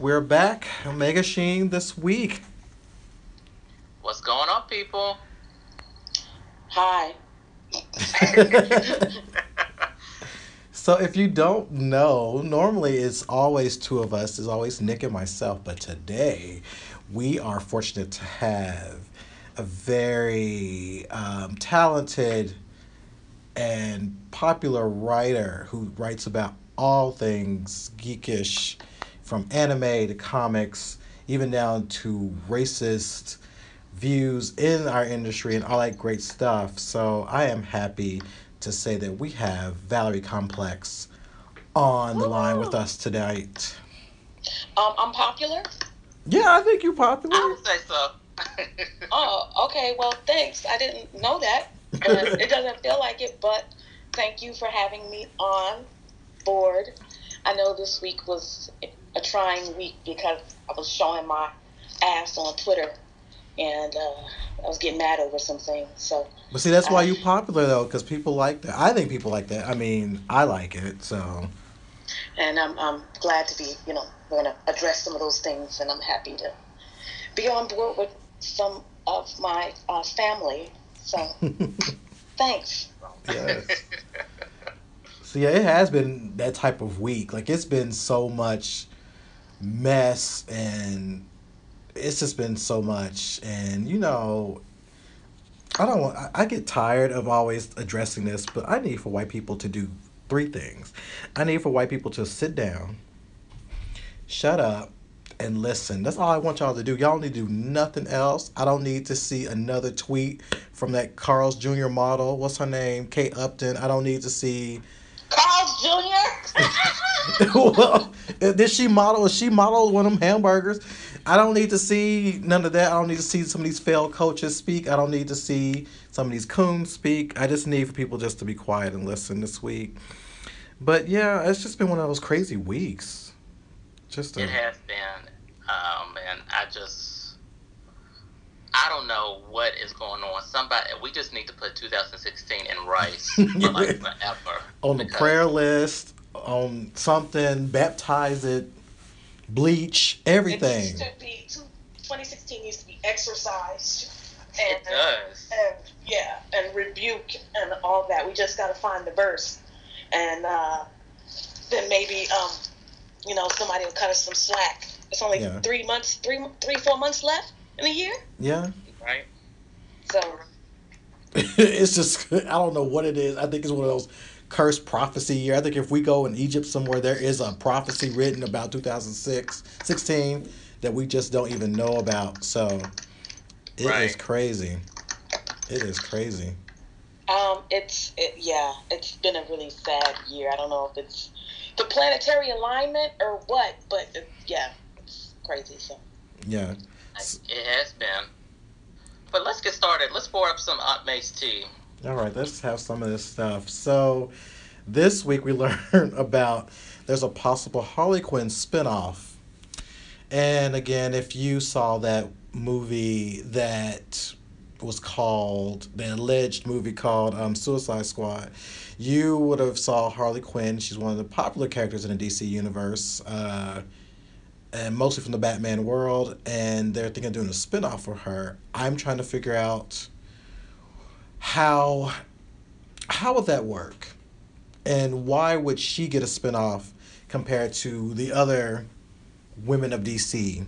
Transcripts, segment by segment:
Hey everyone, we're back. Omega Sheen this week. What's going on, people? Hi. so if you don't know, normally it's always two of us. It's always Nick and myself, but today we are fortunate to have a very um, talented and popular writer who writes about all things geekish, from anime to comics, even down to racist views in our industry and all that great stuff. So I am happy to say that we have Valerie Complex on the line with us tonight. Um, I'm popular. Yeah, I think you're popular. I would say so. oh, okay. Well, thanks. I didn't know that. it doesn't feel like it, but thank you for having me on board. I know this week was a trying week because I was showing my ass on Twitter and uh, I was getting mad over some things. So, but see, that's why you're popular though, because people like that. I think people like that. I mean, I like it. So, and I'm I'm glad to be. You know, we're gonna address some of those things, and I'm happy to be on board with some of my uh, family. So, thanks. Yes. So yeah, it has been that type of week. Like it's been so much mess and it's just been so much and you know I don't want I get tired of always addressing this, but I need for white people to do three things. I need for white people to sit down, shut up, and listen. That's all I want y'all to do. Y'all need to do nothing else. I don't need to see another tweet from that Carl's Jr. model. What's her name? Kate Upton. I don't need to see Carl's Jr. well, did she model? She modeled one of them hamburgers? I don't need to see none of that. I don't need to see some of these failed coaches speak. I don't need to see some of these coons speak. I just need for people just to be quiet and listen this week. But yeah, it's just been one of those crazy weeks. Just a... it has been, um, and I just I don't know what is going on. Somebody, we just need to put 2016 in rice for like forever. on the prayer list, on something, baptize it, bleach, everything. It used to be, 2016 used to be exercised. And, it does. And, yeah, and rebuke and all that. We just got to find the verse. And uh, then maybe, um, you know, somebody will cut us some slack. It's only yeah. three months, three, three, four months left in a year. Yeah. Right. So. it's just I don't know what it is. I think it's one of those cursed prophecy year. I think if we go in Egypt somewhere, there is a prophecy written about 2006, 16 that we just don't even know about. So it right. is crazy. It is crazy. Um, it's it, yeah, it's been a really sad year. I don't know if it's the planetary alignment or what, but it, yeah, it's crazy. So yeah, it has been. But let's get started. Let's pour up some Aunt May's tea. All right, let's have some of this stuff. So, this week we learned about there's a possible Harley Quinn spinoff. And again, if you saw that movie that was called the alleged movie called um, Suicide Squad, you would have saw Harley Quinn. She's one of the popular characters in the DC universe. Uh, and mostly from the Batman world, and they're thinking of doing a spinoff for her. I'm trying to figure out how how would that work, and why would she get a spinoff compared to the other women of DC?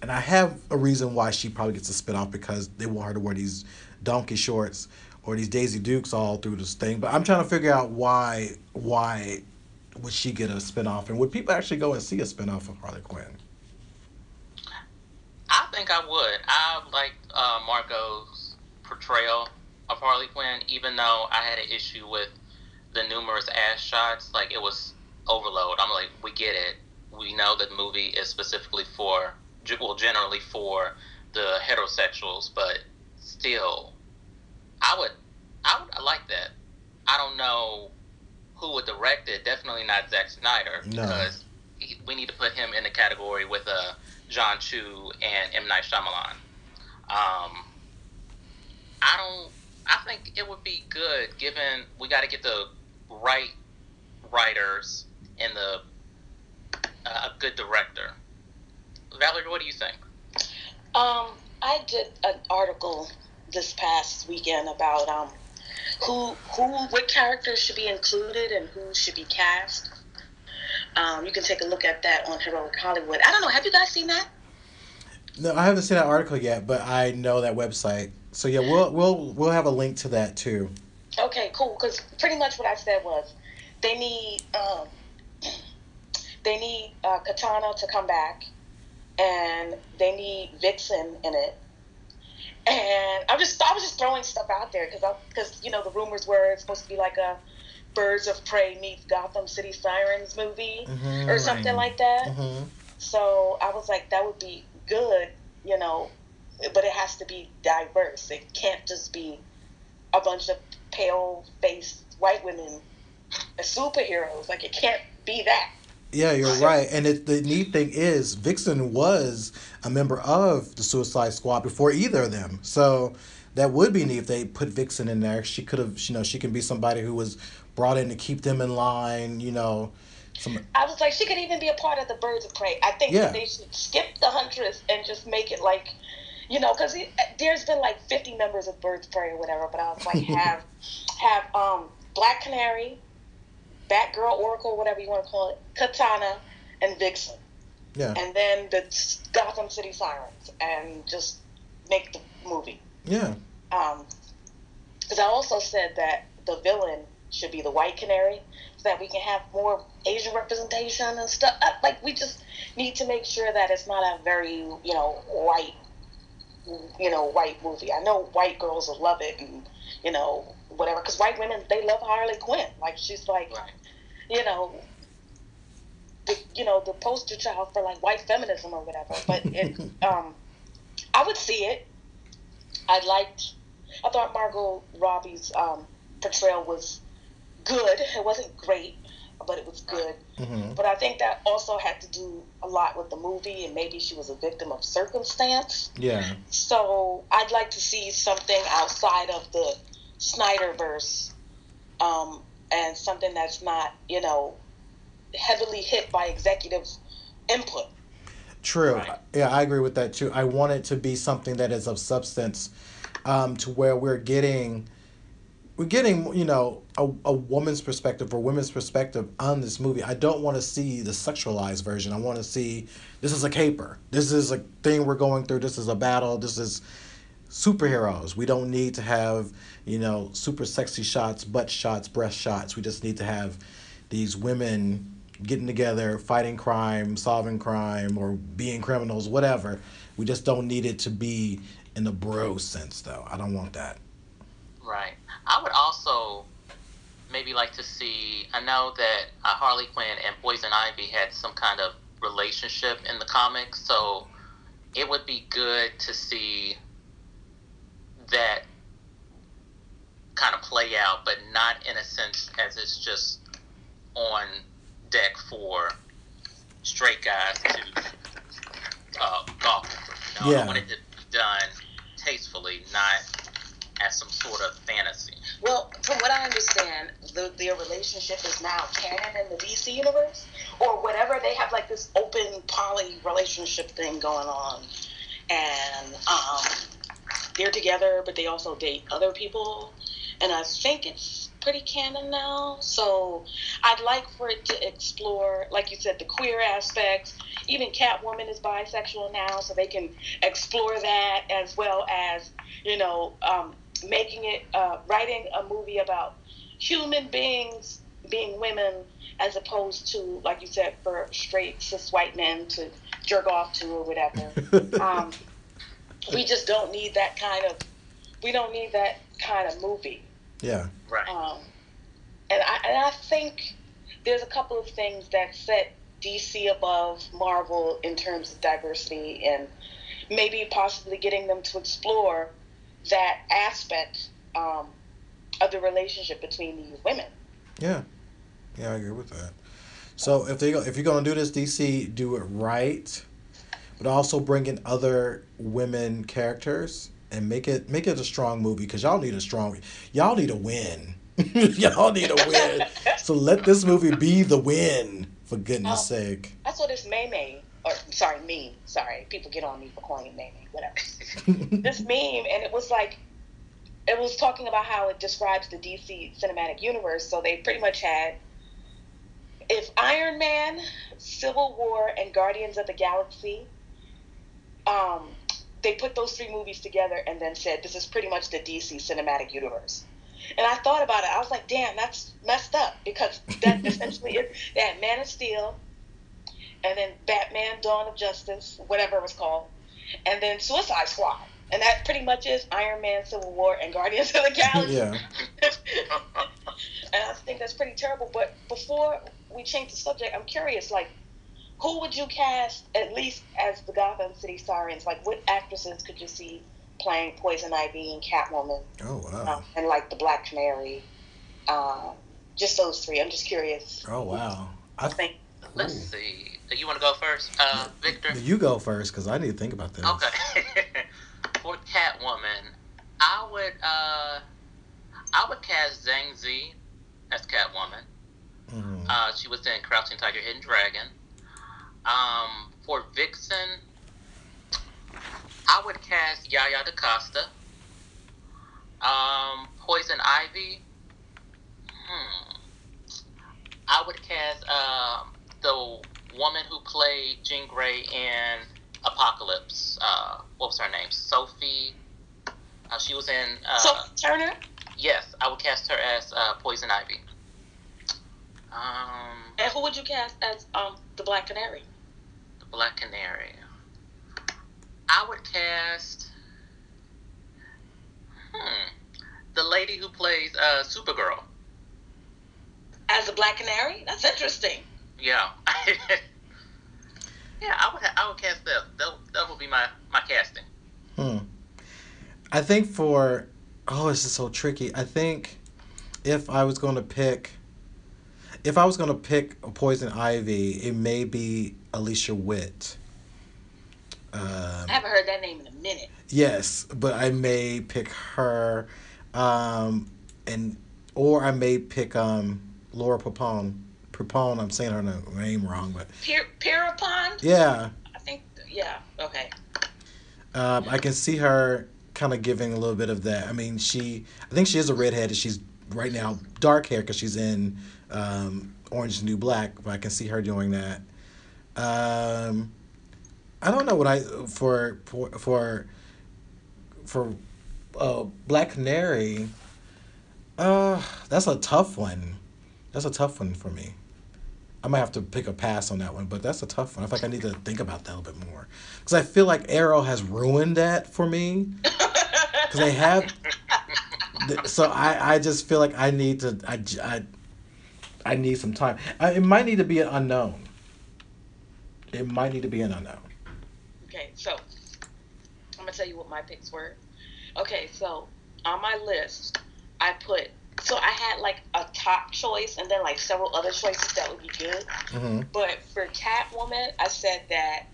And I have a reason why she probably gets a spinoff because they want her to wear these donkey shorts or these Daisy Dukes all through this thing. But I'm trying to figure out why why would she get a spinoff, and would people actually go and see a spinoff of Harley Quinn? I think I would. I like uh, portrayal of Harley Quinn, even though I had an issue with the numerous ass shots. Like it was overload. I'm like, we get it. We know that the movie is specifically for, well, generally for the heterosexuals, but still, I would, I would I like that. I don't know who would direct it. Definitely not Zack Snyder no. because he, we need to put him in the category with uh, Jon Chu and M Night Shyamalan. Um, I don't. I think it would be good given we got to get the right writers and the a good director. Valerie, what do you think? Um, I did an article this past weekend about um, who who what characters should be included and who should be cast. Um, you can take a look at that on Heroic Hollywood. I don't know. Have you guys seen that? No, I haven't seen that article yet, but I know that website. So yeah, we'll we'll we'll have a link to that too. Okay, cool. Because pretty much what I said was they need um, they need uh, Katana to come back, and they need Vixen in it. And I'm just I was just throwing stuff out there because because you know the rumors were it's supposed to be like a Birds of Prey meets Gotham City Sirens movie Mhm. or something like that. hmm So I was like, that would be good, you know, but it has to be diverse. It can't just be a bunch of pale faced white women as superheroes. Like, it can't be that. Yeah, you're right. And it, the neat thing is, Vixen was a member of the Suicide Squad before either of them. So that would be neat if they put Vixen in there. She could have, you know, she can be somebody who was brought in to keep them in line. You know, some I was like, she could even be a part of the Birds of Prey. I think Yeah. they should skip the Huntress and just make it like, you know, because there's been like 50 members of Birds Prey or whatever. But I was like, have have um, Black Canary, Batgirl, Oracle, whatever you want to call it, Katana, and Vixen. yeah, and then the Gotham City Sirens, and just make the movie. yeah, Um, Because I also said that the villain should be the White Canary, so that we can have more Asian representation and stuff. Uh, Like we just need to make sure that it's not a very you know white, you know white movie. I know white girls will love it and you know whatever, because white women they love Harley Quinn. Like she's like Right. you know, the, you know, the poster child for like white feminism or whatever. But it, um, I would see it. I liked. I thought Margot Robbie's um, portrayal was good. It wasn't great, but it was good. hmm But I think that also had to do a lot with the movie, and maybe she was a victim of circumstance. yeah, So I'd like to see something outside of the Snyderverse, um, and something that's not, you know, heavily hit by executive input. True. Right. Yeah, I agree with that too. I want it to be something that is of substance, um, to where we're getting, we're getting, you know, a, a woman's perspective or women's perspective on this movie. I don't want to see the sexualized version. I want to see this is a caper. This is a thing we're going through. This is a battle. This is superheroes. We don't need to have, you know, super sexy shots, butt shots, breast shots. We just need to have these women getting together, fighting crime, solving crime, or being criminals, whatever. We just don't need it to be in the bro sense, though. I don't want that. Right. I would also maybe like to see. I know that uh, Harley Quinn and Poison Ivy had some kind of relationship in the comics, so it would be good to see that kind of play out, but not in a sense as it's just on deck for straight guys to uh, golf. You know, Yeah. I want it to be done tastefully, not as some sort of fantasy. Well, from what I understand, the, their relationship is now canon in the DC universe, or whatever. They have like this open poly relationship thing going on, and um, they're together, but they also date other people, and I think it's pretty canon now. So I'd like for it to explore, like you said, the queer aspects. Even Catwoman is bisexual now, so they can explore that as well as you know, um, making it, uh, writing a movie about human beings being women as opposed to, like you said, for straight cis white men to jerk off to or whatever. um, we just don't need that kind of, we don't need that kind of movie. yeah. Right. Um, and I and I think there's a couple of things that set DC above Marvel in terms of diversity and maybe possibly getting them to explore that aspect um, of the relationship between these women. Yeah. Yeah, I agree with that. So if they if you're gonna do this, DC, do it right, but also bring in other women characters and make it make it a strong movie because y'all need a strong, y'all need a win. y'all need a win. So let this movie be the win for goodness Oh. sake. I saw this meme, or sorry, meme. Sorry, people get on me for calling it meme, whatever. this meme, and it was like, it was talking about how it describes the DC cinematic universe. So they pretty much had, if Iron Man, Civil War, and Guardians of the Galaxy, um, they put those three movies together and then said this is pretty much the DC cinematic universe. And I thought about it. I was like, damn, that's messed up because that essentially is that Man of Steel, and then Batman: Dawn of Justice, whatever it was called, and then Suicide Squad, and that pretty much is Iron Man, Civil War, and Guardians of the Galaxy. yeah. and I think that's pretty terrible. But before we change the subject, I'm curious, like, who would you cast at least as the Gotham City Sirens? Like, what actresses could you see playing Poison Ivy and Catwoman, Oh wow. um, and like the Black Canary? Um, just those three. I'm just curious. Oh wow. I I think. Let's see. Do you want to go first, uh, Victor? You go first because I need to think about this. Okay. For Catwoman, I would uh, I would cast Zhang Ziyi as Catwoman. Mhm. Uh, she was in Crouching Tiger, Hidden Dragon. Um, for Vixen, I would cast Yaya DaCosta. Um, Poison Ivy. Hmm. I would cast um, the woman who played Jean Grey in Apocalypse. Uh, what was her name? Sophie. Uh, she was in. Uh, So Turner. yes, I would cast her as uh, Poison Ivy. Um, And who would you cast as um the Black Canary? the Black Canary. I would cast. Hmm. The lady who plays uh, Supergirl. As the Black Canary? That's interesting. Yeah. yeah, I would. I would cast that. That, that would be my my casting. Hmm. I think for oh, this is so tricky. I think if I was going to pick, if I was going to pick a Poison Ivy, it may be Alicia Witt. Um, I haven't heard that name in a minute. yes, but I may pick her, um, and or I may pick um, Laura Papone. Papone, I'm saying her name wrong, but Pier- Pierrepont? yeah, I think. Yeah. Okay. Um, I can see her kind of giving a little bit of that. I mean, she, I think she is a redhead, and she's right now dark hair because she's in um, Orange is New Black. But I can see her doing that. Um, I don't know what I for for for for uh, Black Canary. Uh, that's a tough one. That's a tough one for me. I might have to pick a pass on that one, but that's a tough one. I feel like I need to think about that a little bit more because I feel like Arrow has ruined that for me because they have. So I, I just feel like I need to I I need some time. I, it might need to be an unknown. It might need to be an unknown. Okay, so I'm gonna tell you what my picks were. Okay, so on my list, I put so I had like a top choice and then like several other choices that would be good. hmm But for Catwoman, I said that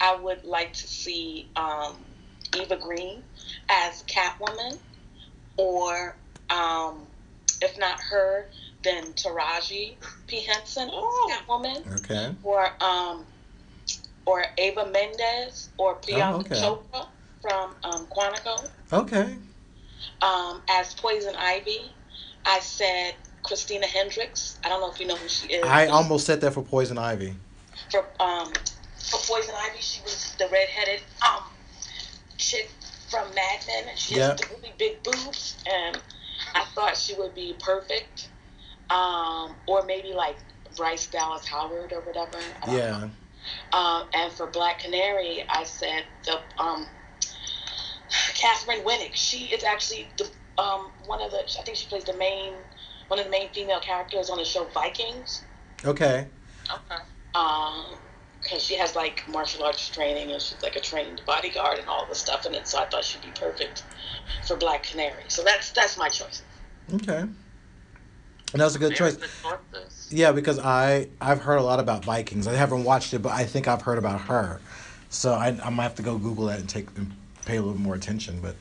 I would like to see um, Eva Green as Catwoman, or um, if not her, then Taraji P Henson as Catwoman, Okay. or um, or Ava Mendes or Priyanka Oh, okay. Chopra from um, Quantico Okay. um, as Poison Ivy. I said Christina Hendricks. I don't know if you know who she is. I almost said that for Poison Ivy. for um for Poison Ivy. She was the redheaded um chick from Mad Men. and She Yeah. has really big boobs, and I thought she would be perfect. Um, or maybe like Bryce Dallas Howard or whatever. Yeah. Um, and for Black Canary, I said the um Katheryn Winnick. She is actually the um one of the. I think she plays the main one of the main female characters on the show Vikings Okay. Okay. um because she has like martial arts training and she's like a trained bodyguard and all this stuff and then so I thought she'd be perfect for Black Canary. So that's that's my choice. Okay. And that's a good Very choice. good. Yeah, because I I've heard a lot about Vikings. I haven't watched it, but I think I've heard about her. So I I might have to go Google that and take and pay a little more attention. But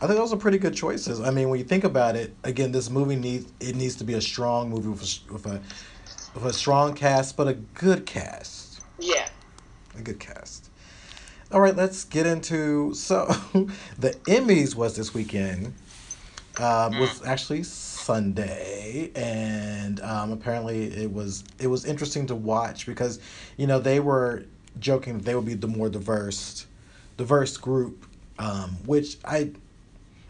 I think those are pretty good choices. I mean, when you think about it, again, this movie needs it needs to be a strong movie with a, with a with a strong cast, but a good cast. Yeah. a good cast. All right, let's get into so the Emmys was this weekend. Um, was actually Sunday, and um, apparently it was it was interesting to watch because you know they were joking that they would be the more diverse diverse group, um, which I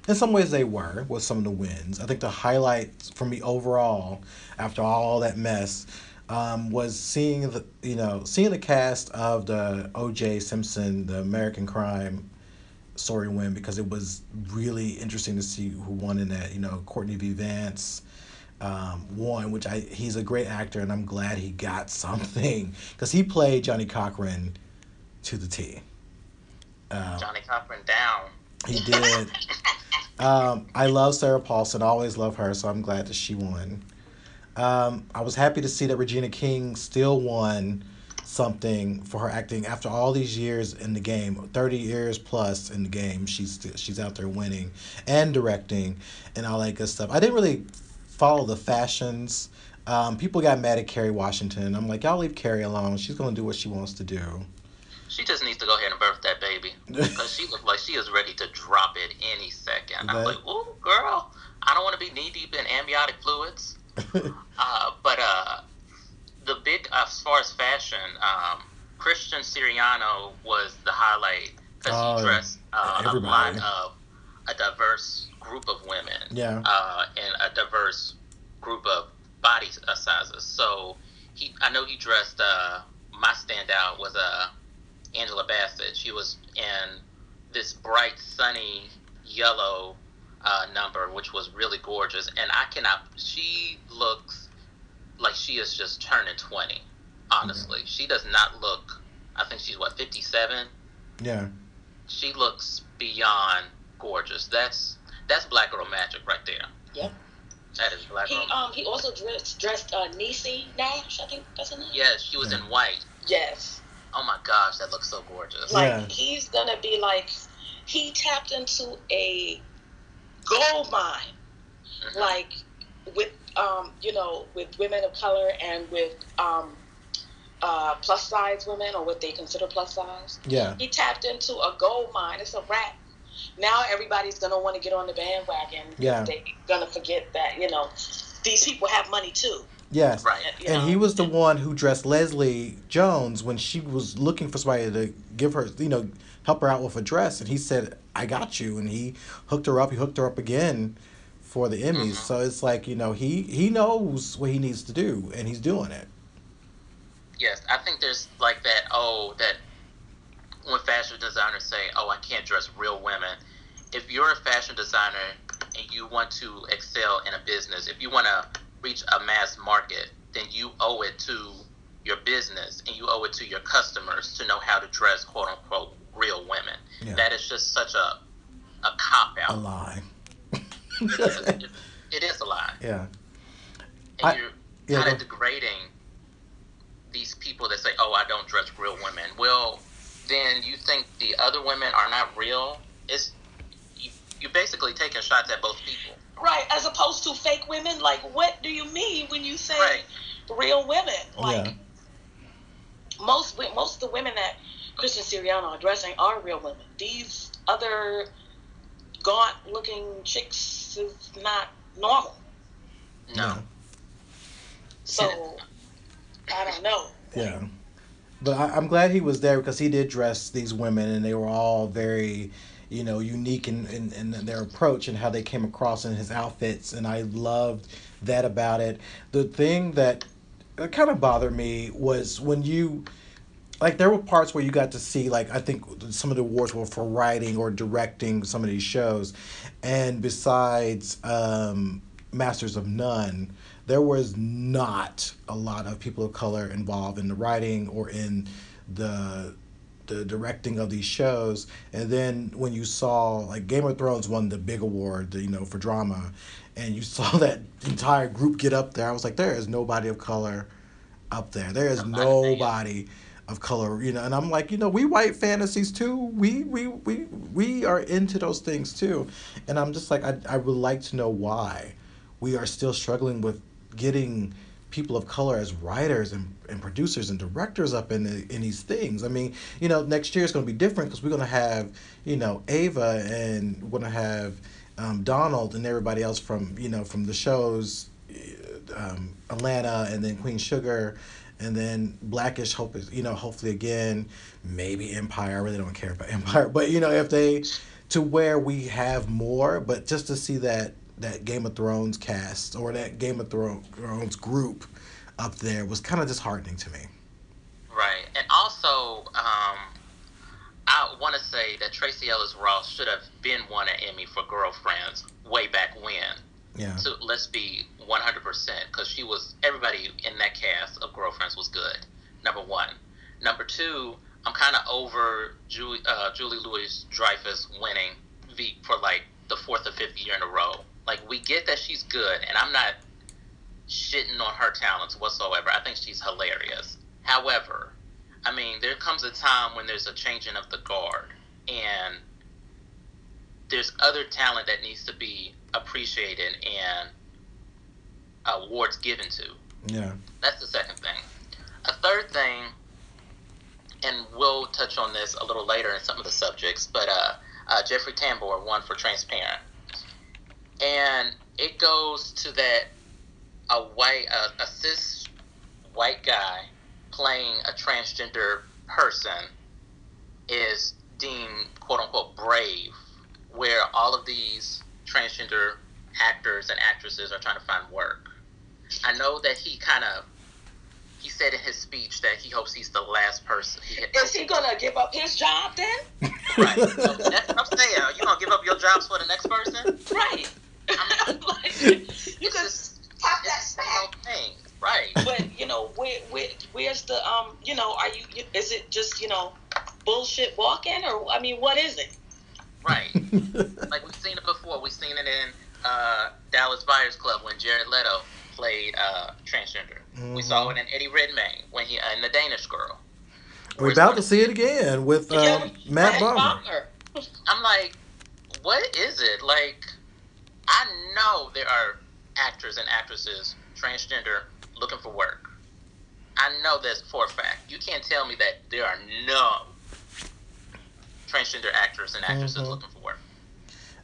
in some ways they were with some of the wins. I think the highlights for me overall after all that mess um, was seeing the you know seeing the cast of the O.J. Simpson, the American Crime story win because it was really interesting to see who won in that. You know, Courtney B. Vance um, won, which I he's a great actor, and I'm glad he got something because he played Johnnie Cochran to the T. Um, Johnnie Cochran down. He did. um, I love Sarah Paulson. I always love her, so I'm glad that she won. Um, I was happy to see that Regina King still won something for her acting after all these years in the game 30 years plus in the game she's she's out there winning and directing and all that good stuff i didn't really follow the fashions um, people got mad at Kerry Washington. I'm like, y'all leave Kerry alone. She's gonna do what she wants to do. She just needs to go ahead and birth that baby because she looks like she is ready to drop it any second. That... I'm like, ooh, girl, I don't want to be knee deep in amniotic fluids. uh, but uh, the big as far as fashion, um, Christian Siriano was the highlight because uh, he oh, dressed uh, a lot of a diverse group of women. Yeah. Uh, and a diverse group of body sizes. So he, I know he dressed. Uh, my standout was uh, Angela Bassett. She was in this bright, sunny yellow uh, number, which was really gorgeous. And I cannot. She looks like she is just turning 20, honestly. Mm-hmm. She does not look, I think she's what, 57? Yeah. She looks beyond gorgeous. That's that's black girl magic right there. Yep. That is black he, girl. Um, he also dressed dressed uh, Niecy Nash, I think that's her name. Yes, she was yeah. in white. Yes. Oh my gosh, that looks so gorgeous. Like yeah. he's gonna be like, he tapped into a gold mine, mm-hmm. like with um, you know, with women of color and with um, uh, plus size women or what they consider plus size. Yeah. He tapped into a gold mine. It's a wrap. Now everybody's gonna want to get on the bandwagon. Yeah. They're gonna forget that you know these people have money too. Yes. Right. You and know? he was the one who dressed Leslie Jones when she was looking for somebody to give her, you know, help her out with a dress. And he said, I got you. And he hooked her up. He hooked her up again for the Emmys. Mm-hmm. So it's like you know he he knows what he needs to do, and he's doing it. Yes, I think there's like that. Oh, that when fashion designers say, "Oh, I can't dress real women." If you're a fashion designer and you want to excel in a business, if you want to reach a mass market, then you owe it to your business and you owe it to your customers to know how to dress quote unquote real women. Yeah. That is just such a a cop out. A lie it, it is a lie. Yeah. And I, you're yeah, kind of degrading these people that say, "Oh, I don't dress real women." Well, then you think the other women are not real? It's you, you're basically taking shots at both people. Right, as opposed to fake women. Like, what do you mean when you say right. real women? Oh, like, yeah. most most of the women that Christian Siriano are dressing are real women. These other gaunt looking chicks is not normal. No. So I don't know. Yeah. But I, am glad he was there because he did dress these women and they were all very, you know, unique in, in, in their approach and how they came across in his outfits. And I loved that about it. The thing that kind of bothered me was when you like there were parts where you got to see like I think some of the awards were for writing or directing some of these shows, and besides um, Masters of None, there was not a lot of people of color involved in the writing or in the the directing of these shows and then when you saw like game of thrones won the big award you know for drama and you saw that entire group get up there i was like there is nobody of color up there there is nobody of color, you know. And I'm like, you know, we white fantasies too. We we we we are into those things too. And I'm just like, I I would like to know why we are still struggling with getting people of color as writers and, and producers and directors up in the, in these things. I mean, you know, next year is going to be different because we're going to have, you know, Ava and we're going to have um, Donald and everybody else from you know from the shows, um, Atlanta and then Queen Sugar, and then Blackish Hope is you know hopefully again maybe Empire. I really don't care about Empire, but you know if they to where we have more, but just to see that that Game of Thrones cast or that Game of Thrones group up there was kind of disheartening to me. Right, and also um, I want to say that Tracee Ellis Ross should have been won an Emmy for Girlfriends way back when. Yeah. So let's be 100% because she was everybody in that cast of Girlfriends was good. Number one. Number two, I'm kind of over Julie, uh, Julie Louis Dreyfus winning for like the fourth or fifth year in a row. Like we get that she's good, and I'm not shitting on her talents whatsoever. I think she's hilarious. However, I mean, there comes a time when there's a changing of the guard, and there's other talent that needs to be appreciated and awards given to. Yeah. That's the second thing. A third thing, and we'll touch on this a little later in some of the subjects, but uh, uh, Jeffrey Tambor won for Transparent and it goes to that a white a, a cis white guy playing a transgender person is deemed quote unquote brave where all of these transgender actors and actresses are trying to find work i know that he kind of he said in his speech that he hopes he's the last person. He is he gonna give up his job then? right. So that's what I'm saying. You gonna give up your jobs for the next person? Right. I mean, like, you just pop that back. Thing. Right. But you know, where, where, where's the um, you know, are you? Is it just you know, bullshit walking, or I mean, what is it? Right. like we've seen it before. We've seen it in uh, Dallas Buyers Club when Jared Leto played uh, transgender. Mm-hmm. We saw it in Eddie Redmayne when he uh, in The Danish Girl. We're about to see it again with um, yeah, Matt Bomer. I'm like, what is it like? I know there are actors and actresses, transgender, looking for work. I know this for a fact. You can't tell me that there are no transgender actors and actresses mm-hmm. looking for work.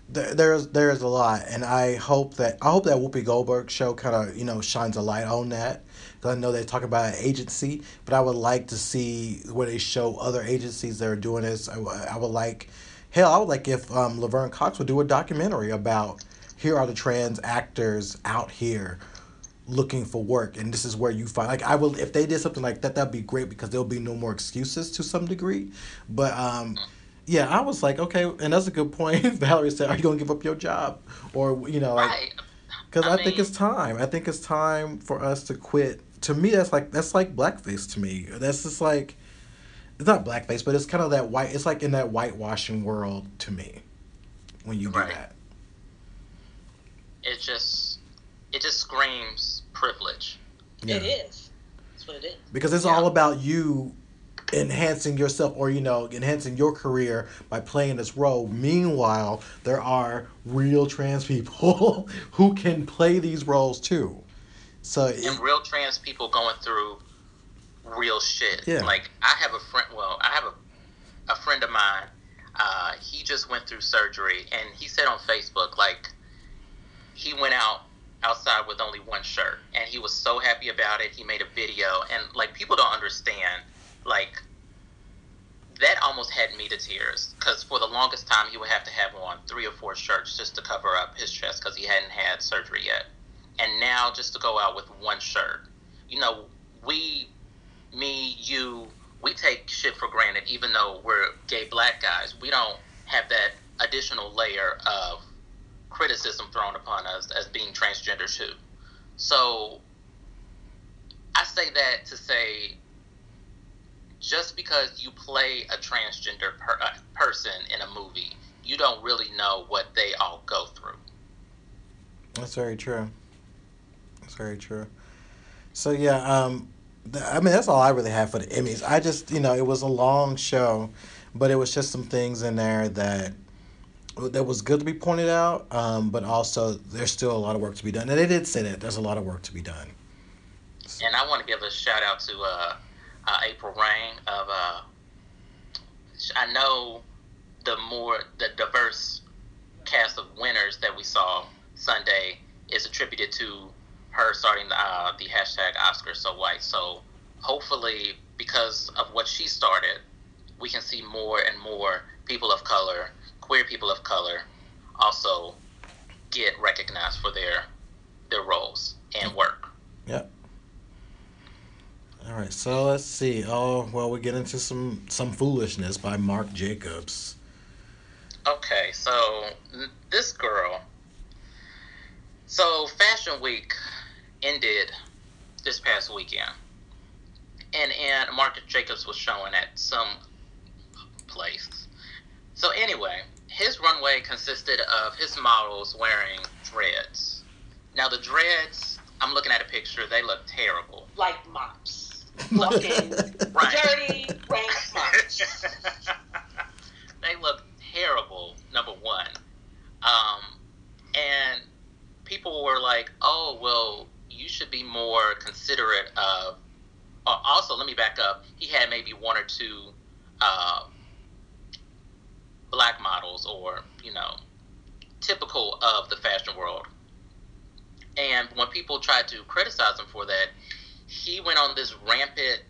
There, there's there's a lot, and I hope that I hope that Whoopi Goldberg show kind of you know shines a light on that. Because I know they talk about an agency, but I would like to see where they show other agencies that are doing this. I, I would like, hell, I would like if um, Laverne Cox would do a documentary about here are the trans actors out here looking for work and this is where you find like i will if they did something like that that'd be great because there'll be no more excuses to some degree. But um yeah i was like okay and that's a good point. Valerie said are you gonna give up your job? Or you know like because I, I, think it's time. I think it's time for us to quit. To me that's like that's like blackface to me. That's just like it's not blackface but it's kind of that white it's like in that whitewashing world to me when you do right. that it just it just screams privilege. Yeah. It is. That's what it is. Because it's yeah. all about you enhancing yourself or you know enhancing your career by playing this role meanwhile there are real trans people who can play these roles too so and it, real trans people going through real shit yeah. like i have a friend well i have a, a friend of mine uh, he just went through surgery and he said on facebook like he went out outside with only one shirt and he was so happy about it. He made a video and like people don't understand like that almost had me to tears because for the longest time he would have to have on three or four shirts just to cover up his chest because he hadn't had surgery yet. And now just to go out with one shirt. You know we me you we take shit for granted even though we're gay black guys. We don't have that additional layer of criticism thrown upon us as being transgender too. So I say that to say just because you play a transgender per, uh, person in a movie, you don't really know what they all go through. That's very true. That's very true. So yeah, um, I mean that's all I really have for the Emmys. I just you know it was a long show, but it was just some things in there that that was good to be pointed out, um, but also there's still a lot of work to be done. And they did say that there's a lot of work to be done. And I want to give a shout out to uh, uh, April Reign of. Uh, I know the more the diverse cast of winners that we saw Sunday is attributed to her starting the, uh, the hashtag Oscar So White. So hopefully, because of what she started, we can see more and more people of color, queer people of color, also get recognized for their their roles and work. Yep. All right, so let's see. Oh, well, we get into some some foolishness by Marc Jacobs. Okay, so this girl. So Fashion Week ended this past weekend, and and Marc Jacobs was showing at some place. So anyway, his runway consisted of his models wearing dreads. Now the dreads, I'm looking at a picture. They look terrible. Like mops, looking dirty rank mops. they look terrible. Number one, um, and people were like, "Oh, well, you should be more considerate of." Uh, also, let me back up. He had maybe one or two uh, black models, or you know, typical of the fashion world. And when people tried to criticize him for that, he went on this rampant.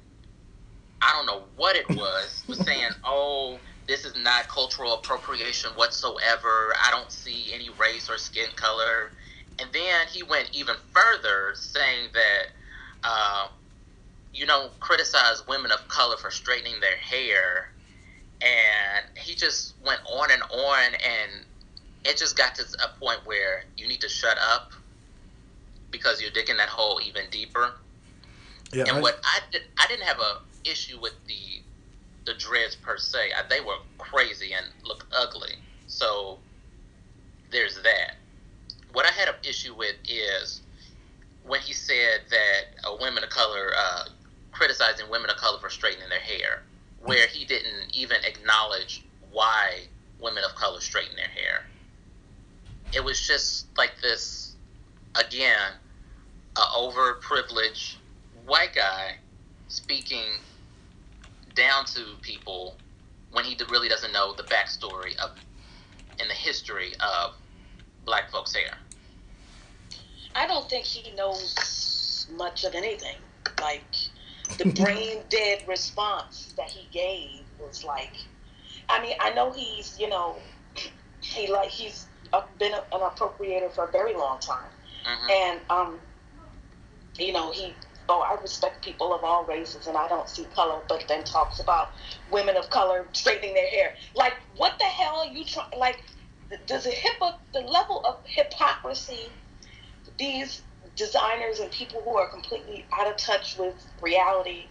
I don't know what it was, was saying, "Oh, this is not cultural appropriation whatsoever. I don't see any race or skin color. And then he went even further, saying that, uh, you know, criticize women of color for straightening their hair. And he just went on and on, and it just got to a point where you need to shut up because you're digging that hole even deeper. Yeah, and I... what I did, I didn't have a issue with the the dreads per se. They were crazy and look ugly. So there's that. What I had an issue with is when he said that a women of color uh, criticizing women of color for straightening their hair, where he didn't even acknowledge why women of color straighten their hair. It was just like this, again, a overprivileged white guy speaking down to people when he really doesn't know the backstory of and the history of black folks' hair. I don't think he knows much of anything. Like the brain dead response that he gave was like, I mean, I know he's you know he like he's been an appropriator for a very long time, mm-hmm. and um, you know he oh, I respect people of all races and I don't see color, but then talks about women of color straightening their hair. Like, what the hell are you trying? Like, does the hip the level of hypocrisy these designers and people who are completely out of touch with reality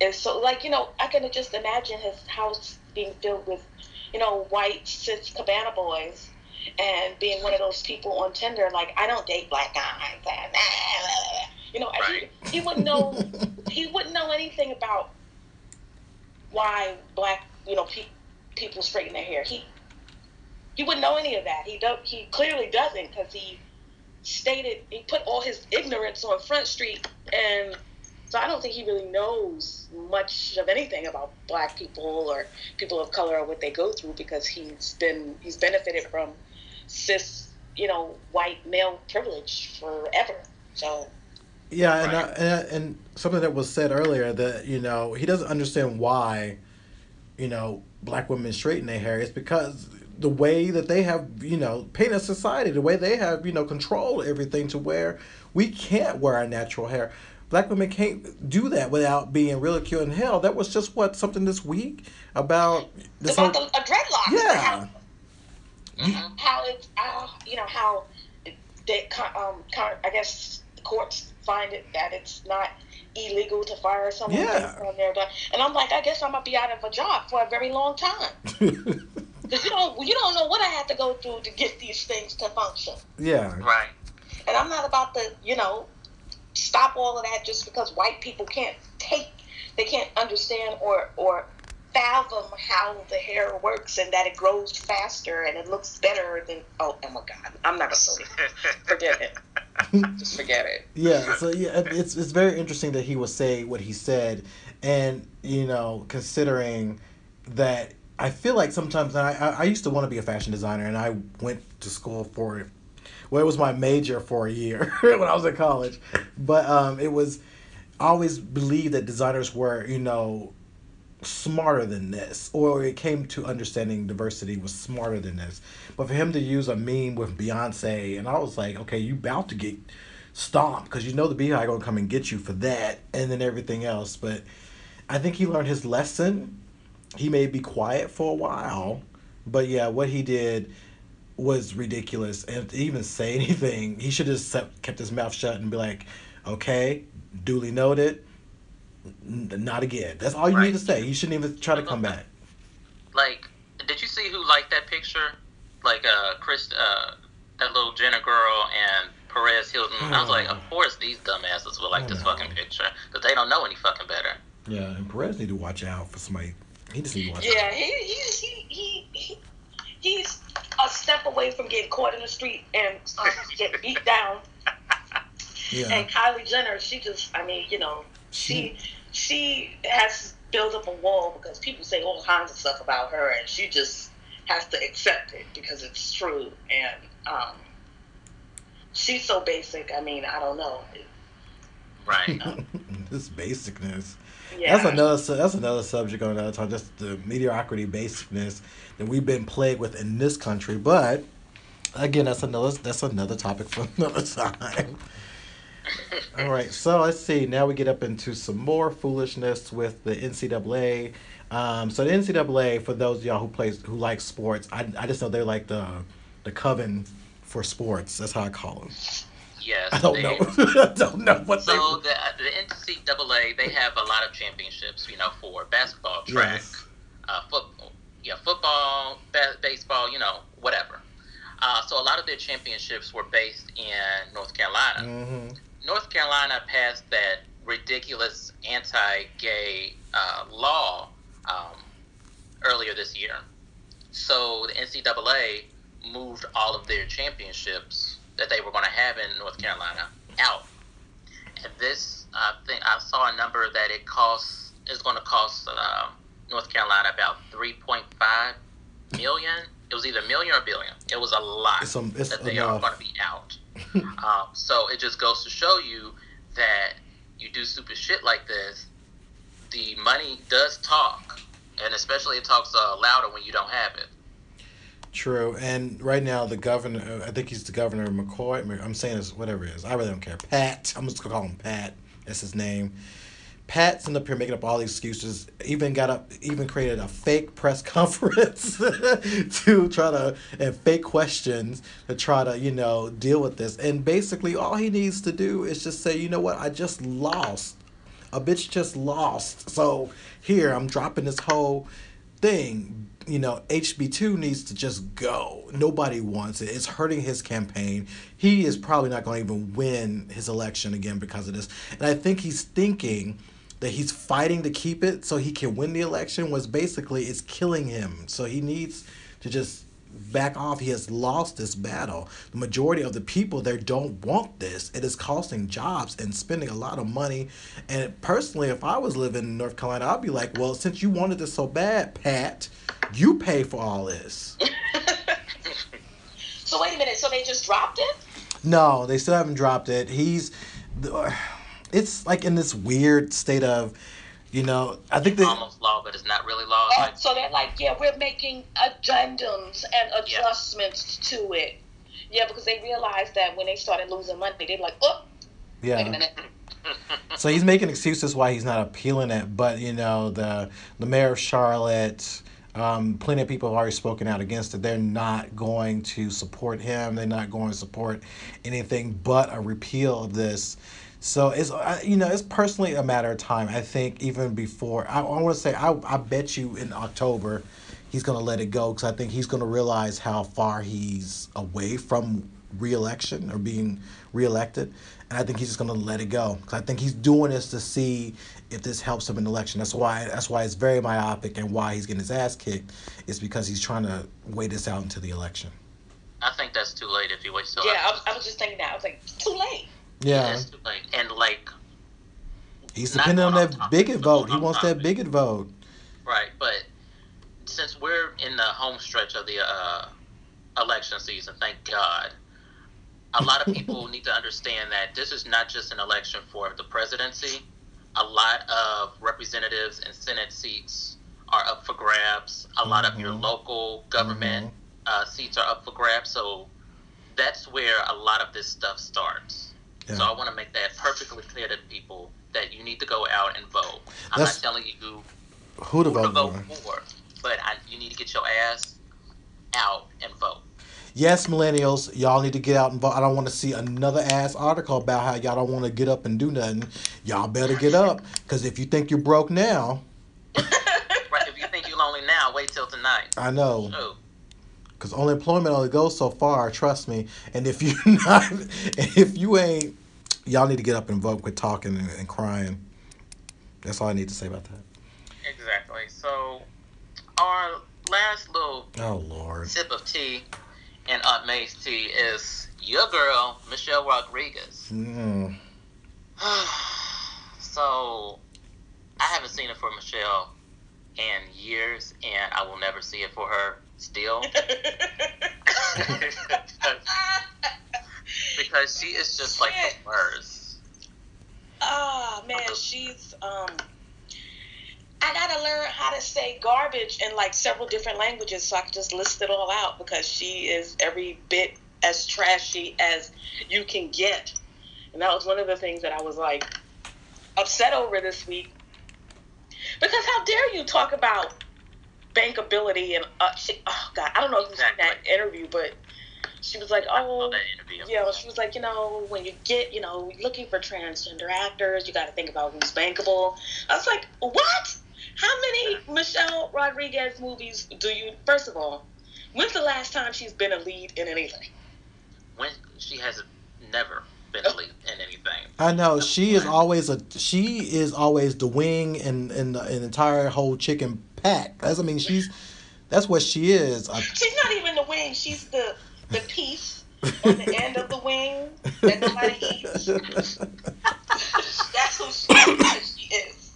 And so like you know I can just imagine his house being filled with you know white cis cabana boys and being one of those people on Tinder like I don't date black guys and ah, you know, right. he, he wouldn't know he wouldn't know anything about why black you know pe- people straighten their hair. He he wouldn't know any of that. He don't. He clearly doesn't because he stated he put all his ignorance on Front Street, and so I don't think he really knows much of anything about black people or people of color or what they go through because he's been he's benefited from cis you know white male privilege forever. So yeah, right. and, uh, and and something that was said earlier that you know he doesn't understand why, you know, black women straighten their hair. It's because the way that they have you know painted society, the way they have you know controlled everything to where we can't wear our natural hair. Black women can't do that without being ridiculed and hell. That was just what something this week about this about whole, the, a dreadlock. Yeah. How, mm-hmm. how it's uh, you know how they um I guess the courts find it that it's not illegal to fire someone yeah. there. And I'm like, I guess I'm gonna be out of a job for a very long time. Because you don't you don't know what I have to go through to get these things to function. Yeah. Right. And I'm not about to, you know, stop all of that just because white people can't take they can't understand or or fathom how the hair works and that it grows faster and it looks better than oh, oh my god i'm not a sorry forget it just forget it. Yeah, so yeah, it's it's very interesting that he would say what he said, and you know, considering that I feel like sometimes I I, I used to want to be a fashion designer, and I went to school for, well, it was my major for a year when I was in college, but um, it was I always believed that designers were you know smarter than this, or it came to understanding diversity was smarter than this. But for him to use a meme with Beyonce, and I was like, okay, you about to get stomped because you know the BeyHive gonna come and get you for that, and then everything else. But I think he learned his lesson. He may be quiet for a while, but yeah, what he did was ridiculous. And to even say anything, he should have kept his mouth shut and be like, okay, duly noted not again. That's all you right. need to say. You shouldn't even try to come back. Like, did you see who liked that picture? Like, uh, Chris, uh, that little Jenner girl and Perez Hilton. Oh. I was like, of course these dumbasses would like oh, this no. fucking picture because they don't know any fucking better. Yeah, and Perez need to watch out for somebody. He just need to watch yeah, out. He, he, he, he, he's a step away from getting caught in the street and um, get beat down. Yeah. And Kylie Jenner, she just, I mean, you know, she, she she has built up a wall because people say all kinds of stuff about her, and she just has to accept it because it's true. And um, she's so basic. I mean, I don't know. Right. this basicness. Yeah. That's another. That's another subject on another time. Just the mediocrity, basicness that we've been plagued with in this country. But again, that's another. That's another topic for another time. All right, so let's see. Now we get up into some more foolishness with the NCAA. Um, so the NCAA, for those y'all who plays who like sports, I, I just know they're like the the coven for sports. That's how I call them. Yes, I don't they, know. I don't know what. So they... the the NCAA they have a lot of championships. You know, for basketball, track, yes. uh, football, yeah, football, ba- baseball. You know, whatever. Uh, so a lot of their championships were based in North Carolina. Mm-hmm. North Carolina passed that ridiculous anti-gay uh, law um, earlier this year. So the NCAA moved all of their championships that they were going to have in North Carolina out. And this, I think, I saw a number that it costs is going to cost uh, North Carolina about 3.5 million. It was either million or billion. It was a lot it's, um, it's that they enough. are going to be out. um, so it just goes to show you that you do stupid shit like this, the money does talk, and especially it talks uh, louder when you don't have it. True, and right now the governor, I think he's the governor McCoy. I'm saying this, whatever it is. I really don't care. Pat, I'm just gonna call him Pat. That's his name. Pat's in up here making up all these excuses. Even got up, even created a fake press conference to try to and fake questions to try to you know deal with this. And basically, all he needs to do is just say, you know what, I just lost. A bitch just lost. So here I'm dropping this whole thing. You know, HB2 needs to just go. Nobody wants it. It's hurting his campaign. He is probably not going to even win his election again because of this. And I think he's thinking that he's fighting to keep it so he can win the election was basically it's killing him. So he needs to just back off. He has lost this battle. The majority of the people there don't want this. It is costing jobs and spending a lot of money. And personally, if I was living in North Carolina, I'd be like, well, since you wanted this so bad, Pat, you pay for all this. so wait a minute. So they just dropped it? No, they still haven't dropped it. He's it's like in this weird state of you know, I think they almost law, but it's not really law. Oh, so they're like, yeah, we're making addendums and adjustments yeah. to it. Yeah, because they realized that when they started losing money, they're like, oh, yeah. Wait a minute. so he's making excuses why he's not appealing it, but you know, the the mayor of Charlotte, um, plenty of people have already spoken out against it. They're not going to support him. They're not going to support anything but a repeal of this. So it's you know it's personally a matter of time. I think even before I, I want to say I I bet you in October he's gonna let it go because I think he's gonna realize how far he's away from reelection or being reelected, and I think he's just gonna let it go because I think he's doing this to see if this helps him in the election. That's why that's why it's very myopic and why he's getting his ass kicked is because he's trying to wait this out until the election. I think that's too late if he waits till. Yeah, I was, I was just thinking that. I was like, too late. Yeah, too. And like, he's depending on that bigot vote. He wants that bigot vote. right, but since we're in the home stretch of the uh, election season, thank God. A lot of people need to understand that this is not just an election for the presidency. A lot of representatives and Senate seats are up for grabs. A lot of your Mhm. local government uh, seats are up for grabs. So that's where a lot of this stuff starts. So I want to make that perfectly clear to people that you need to go out and vote. I'm That's- not telling you who, Who to who to vote vote for? but I, you need to get your ass out and vote. Yes, millennials, y'all need to get out and vote. I don't want to see another ass article about how y'all don't want to get up and do nothing. Y'all better get up, because if you think you're broke now, Right? if you think you're lonely now, wait till tonight. I know, because unemployment only goes so far. Trust me. And if you're not, if you ain't, y'all need to get up and vote. Quit talking and, and crying. That's all I need to say about that. exactly. So our last little Oh Lord. sip of tea and Aunt May's tea is your girl Michelle Rodriguez. Mm. so I haven't seen it for Michelle in years, and I will never see it for her still because she is just like the worst. oh man, she's um. I gotta learn how to say garbage in like several different languages so I can just list it all out because she is every bit as trashy as you can get. And that was one of the things that I was like upset over this week. Because how dare you talk about bankability and uh, she, oh god, I don't know if you seen that interview, but she was like, oh, saw that interview. yeah, she was like, you know, when you get, you know, looking for transgender actors, you got to think about who's bankable. I was like, what? How many Michelle Rodriguez movies do you? First of all, when's the last time she's been a lead in anything? When she has never been a oh. lead in anything. I know she is always a she is always the wing and and the, an entire whole chicken pack. That's I mean she's that's what she is. A, She's not even the wing. She's the the piece on the end of the wing that nobody eats. That's who she, she is.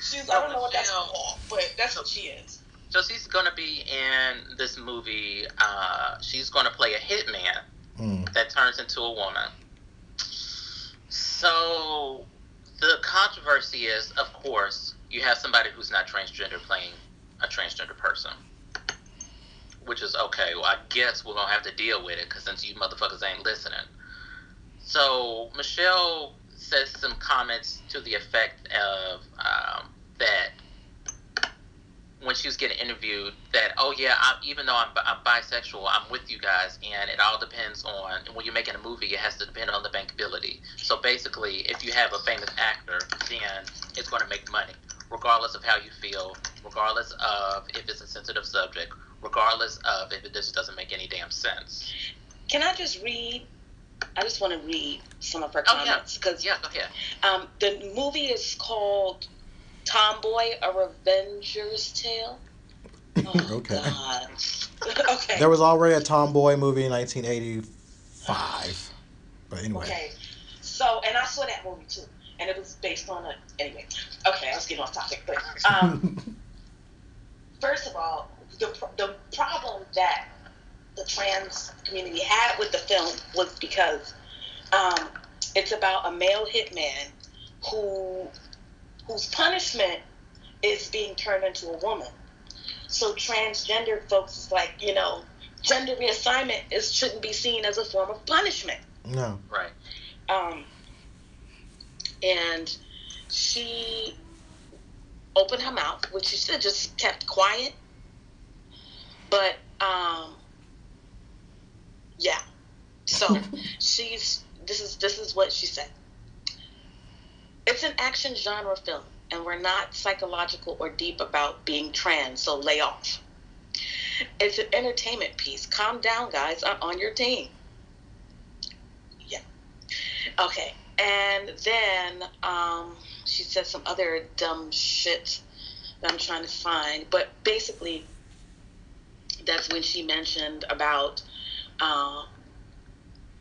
She's I don't know what that's called, but that's what she is. So she's gonna be in this movie. Uh, she's gonna play a hitman Mm. that turns into a woman. So the controversy is, of course, you have somebody who's not transgender playing a transgender person, which is okay. Well, I guess we're gonna have to deal with it because since you motherfuckers ain't listening. So Michelle says some comments to the effect of um, that when she was getting interviewed that oh yeah I, even though I'm, I'm bisexual i'm with you guys and it all depends on when you're making a movie it has to depend on the bankability so basically if you have a famous actor then it's going to make money regardless of how you feel regardless of if it's a sensitive subject regardless of if it just doesn't make any damn sense Can I just read? I just want to read some of her Oh, comments because yeah go ahead um, the movie is called Tomboy: A Revenger's Tale. Oh, Okay. God. okay. There was already a Tomboy movie in 1985. But anyway. Okay. So, and I saw that movie too, and it was based on a. Anyway, okay, I was getting off topic, but um, first of all, the the problem that the trans community had with the film was because um, it's about a male hitman who whose punishment is being turned into a woman. So transgender folks is like, you know, gender reassignment is shouldn't be seen as a form of punishment. no. right Um, and she opened her mouth, which she should have just kept quiet. But um, yeah. So she's this is this is what she said. It's an action genre film, and we're not psychological or deep about being trans, so lay off. It's an entertainment piece. Calm down, guys. I'm on your team. Yeah. Okay. And then um, she said some other dumb shit that I'm trying to find. But basically, that's when she mentioned about Um,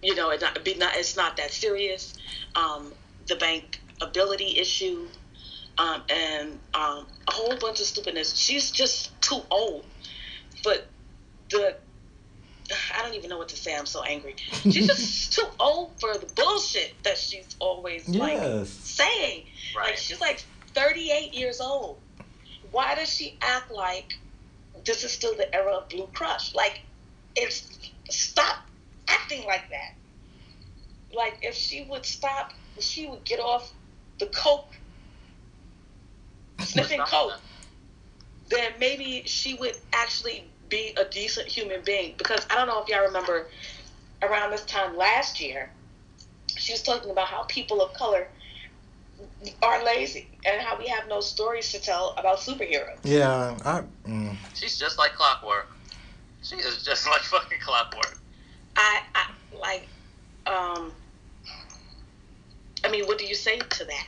you know, it not, be not, it's not that serious. Um, the bank ability issue, um, and um, a whole bunch of stupidness. She's just too old. But the I don't even know what to say. I'm so angry. She's just too old for the bullshit that she's always like Yes. saying. Like Right. she's like 38 years old. Why does she act like this is still the era of Blue Crush? Like, it's stop acting like that. Like if she would stop, if she would get off the coke, sniffing coke, then maybe she would actually be a decent human being. Because I don't know if y'all remember around this time last year, she was talking about how people of color are lazy and how we have no stories to tell about superheroes. Yeah, I. Mm, She's just like clockwork. She is just like fucking clockwork. I, I like, um, I mean, what do you say to that?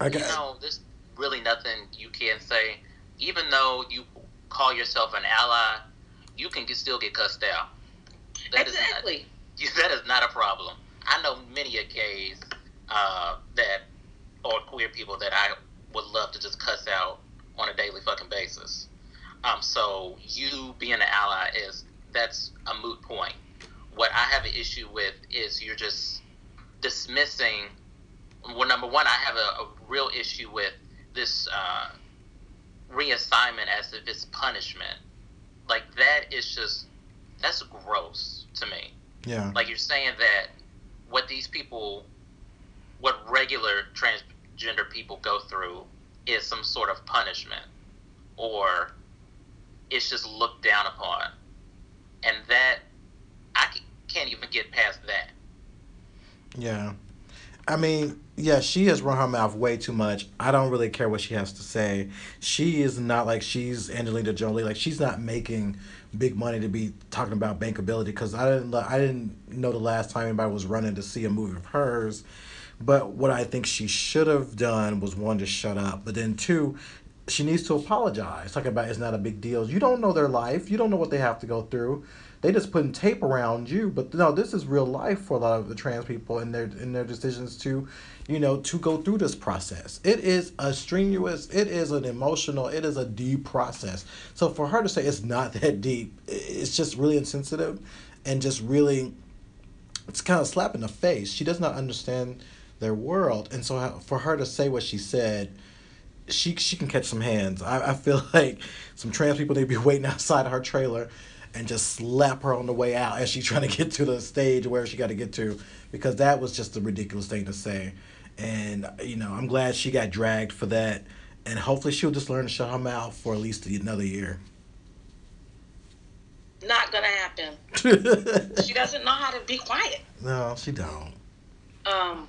I You got. know, there's really nothing you can say. Even though you call yourself an ally, you can get, still get cussed out. That is exactly. not, that is not a problem. I know many a case uh, that or queer people that I would love to just cuss out on a daily fucking basis. Um, so you being an ally is that's a moot point. What I have an issue with is you're just dismissing. Well, number one, I have a, a real issue with this uh, reassignment as if it's punishment. Like that is just that's gross to me. Yeah. Like you're saying that what these people, what regular transgender people go through, is some sort of punishment, or it's just looked down upon, and that I can't even get past that. Yeah. I mean, yeah, she has run her mouth way too much. I don't really care what she has to say. She is not like she's Angelina Jolie. Like she's not making big money to be talking about bankability because I didn't I didn't know the last time anybody was running to see a movie of hers. But what I think she should have done was one to shut up, but then two, she needs to apologize. Talking about it's not a big deal. You don't know their life. You don't know what they have to go through. They just putting tape around you. But no, this is real life for a lot of the trans people and their in their decisions to, you know, to go through this process. It is a strenuous. It is an emotional. It is a deep process. So for her to say it's not that deep, it's just really insensitive, and just really, it's kind of slap in the face. She does not understand their world, and so for her to say what she said she she can catch some hands. I, I feel like some trans people need to be waiting outside of her trailer and just slap her on the way out as she's trying to get to the stage where she got to get to because that was just a ridiculous thing to say. And you know, I'm glad she got dragged for that. And hopefully she'll just learn to shut her mouth for at least another year. Not gonna happen. She doesn't know how to be quiet. no, she don't. Um,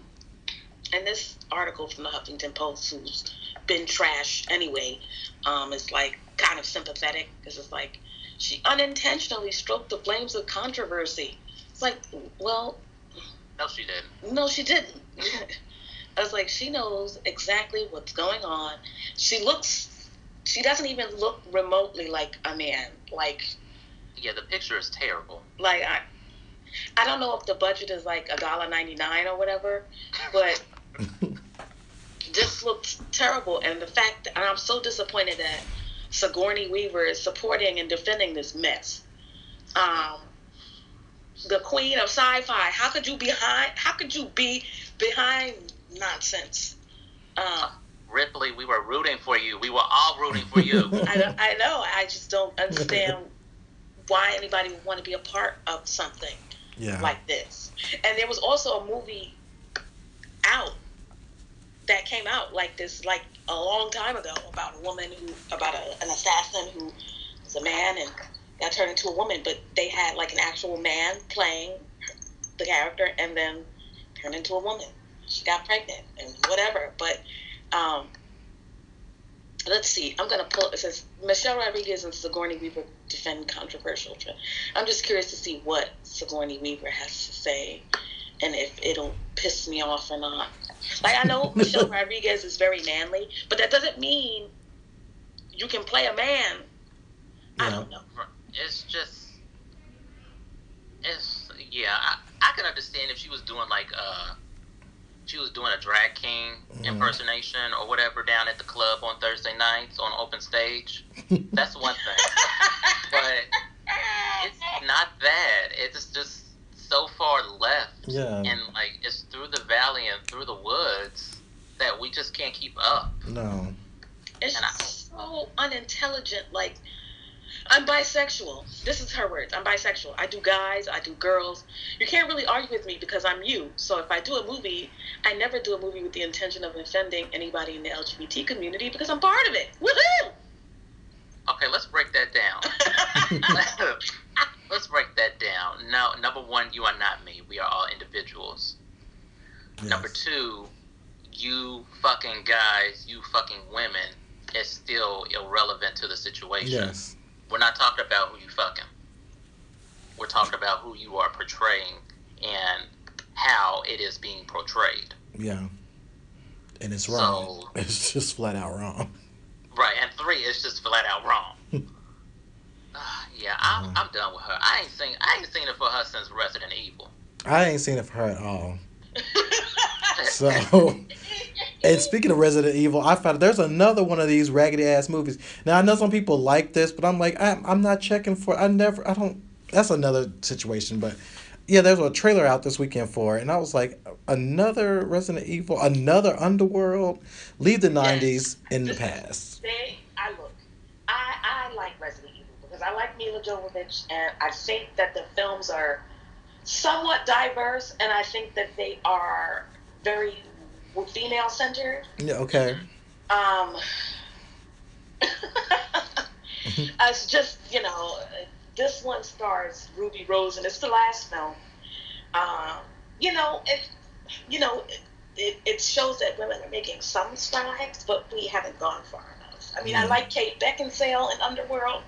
and this article from the Huffington Post, who's been trash anyway, um, is like kind of sympathetic because it's like she unintentionally stroked the flames of controversy. It's like, well, No, she didn't. no, she didn't. I was like, she knows exactly what's going on. She looks, she doesn't even look remotely like a man. Like, Yeah, the picture is terrible. like I, I don't know if the budget is like a dollar ninety nine or whatever, but this looks terrible. And the fact, that, and I'm so disappointed that Sigourney Weaver is supporting and defending this mess. Um, the queen of sci-fi. How could you behind? How could you be behind nonsense? Um, Ripley, we were rooting for you. We were all rooting for you. I, I know. I just don't understand why anybody would want to be a part of something Yeah. like this. And there was also a movie out that came out like this, like a long time ago, about a woman who, about a, an assassin who was a man and got turned into a woman, but they had like an actual man playing the character and then turned into a woman. She got pregnant and whatever. But um, let's see. I'm gonna pull. It says Michelle Rodriguez and Sigourney Weaver defend controversial. tra- I'm just curious to see what Sigourney Weaver has to say, and if it'll piss me off or not. Like I know Michelle Rodriguez is very manly, but that doesn't mean you can play a man. I don't know. It's just it's yeah. I, I can understand if she was doing like uh, she was doing a drag king Mhm. impersonation or whatever down at the club on Thursday nights on open stage. That's one thing. But it's not that. It's just so far left, Yeah. and like it's through the valley and through the woods that we just can't keep up. No. It's And I- so unintelligent. Like, I'm bisexual. This is her words. I'm bisexual. I do guys, I do girls. You can't really argue with me because I'm you. So if I do a movie, I never do a movie with the intention of offending anybody in the LGBT community because I'm part of it. Woohoo! Okay, let's break that down. let's break that down. No, number one, you are not me. We are all individuals. Yes. Number two, you fucking guys, you fucking women, is still irrelevant to the situation. Yes. We're not talking about who you fucking. We're talking about who you are portraying and how it is being portrayed. Yeah. And it's wrong. So- It's just flat out wrong. Right, and three it's just flat out wrong. Ah, yeah, I'm, Mhm. I'm done with her. I ain't seen I ain't seen it for her since Resident Evil. I ain't seen it for her at all. So, and speaking of Resident Evil, I found there's another one of these raggedy ass movies. Now I know some people like this, but I'm like, I'm, I'm not checking for. I never. I don't. That's another situation, but yeah, there's a trailer out this weekend for it, and I was like, another Resident Evil, another Underworld. Leave the '90s in the past. They, I look, I, I like Resident Evil because I like Milla Jovovich, and I think that the films are somewhat diverse, and I think that they are very female centered. Yeah. Okay. Um, it's just you know, this one stars Ruby Rose, and it's the last film. Um, you know, it, you know, it, it, it shows that women are making some strides, but we haven't gone far enough. I mean, I Mm. like Kate Beckinsale in Underworld,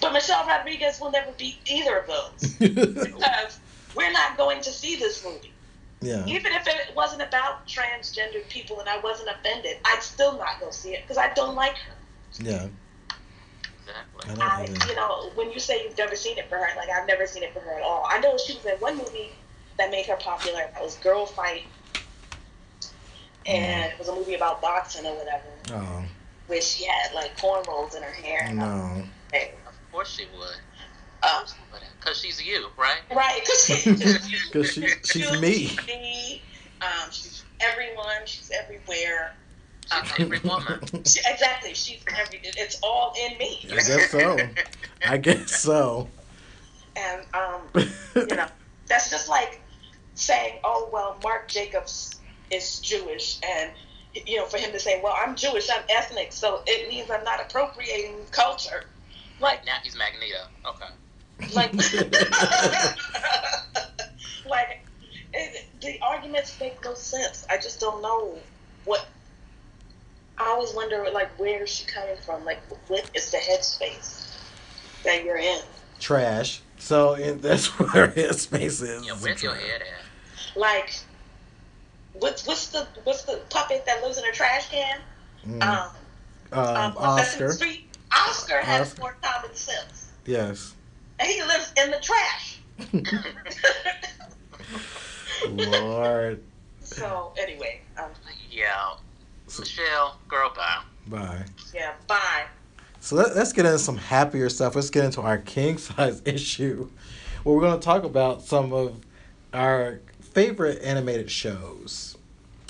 but Michelle Rodriguez will never be either of those because we're not going to see this movie. yeah. Even if it wasn't about transgendered people and I wasn't offended, I'd still not go see it because I don't like her. Yeah. Exactly. I know. I, you know, when you say you've never seen it for her, like I've never seen it for her at all. I know she was in one movie that made her popular. That was Girl Fight, and mm. it was a movie about boxing or whatever, Oh where she had like cornrows in her hair. No. everything. Of course she would. Uh, Because she's you, right? right? Because Because she, she's me. me. Um, she's everyone. She's everywhere. She's every woman. She, exactly. She's every. It's all in me. I guess so. I guess so. And um, you know, that's just like saying, "Oh well, Marc Jacobs is Jewish," and you know, for him to say, "Well, I'm Jewish, I'm ethnic, so it means I'm not appropriating culture." Like, Now he's Magneto. Okay. like, like, it, the arguments make no sense. I just don't know what. I always wonder, like, where is she coming from? Like, what is the headspace that you're in? Trash. So and that's where his space is. Yeah, where's your head at? like what's what's the what's the puppet that lives in a trash can? Mm. Um, Um, um, on Sesame Oscar. Street. Oscar has Oscar. more common sense, Yes. and he lives in the trash. Lord. so anyway, um, Yeah. Michelle, girl, bye. Bye. yeah, bye. So let, let's get into some happier stuff. Let's get into our king size issue, where we're going to talk about some of our favorite animated shows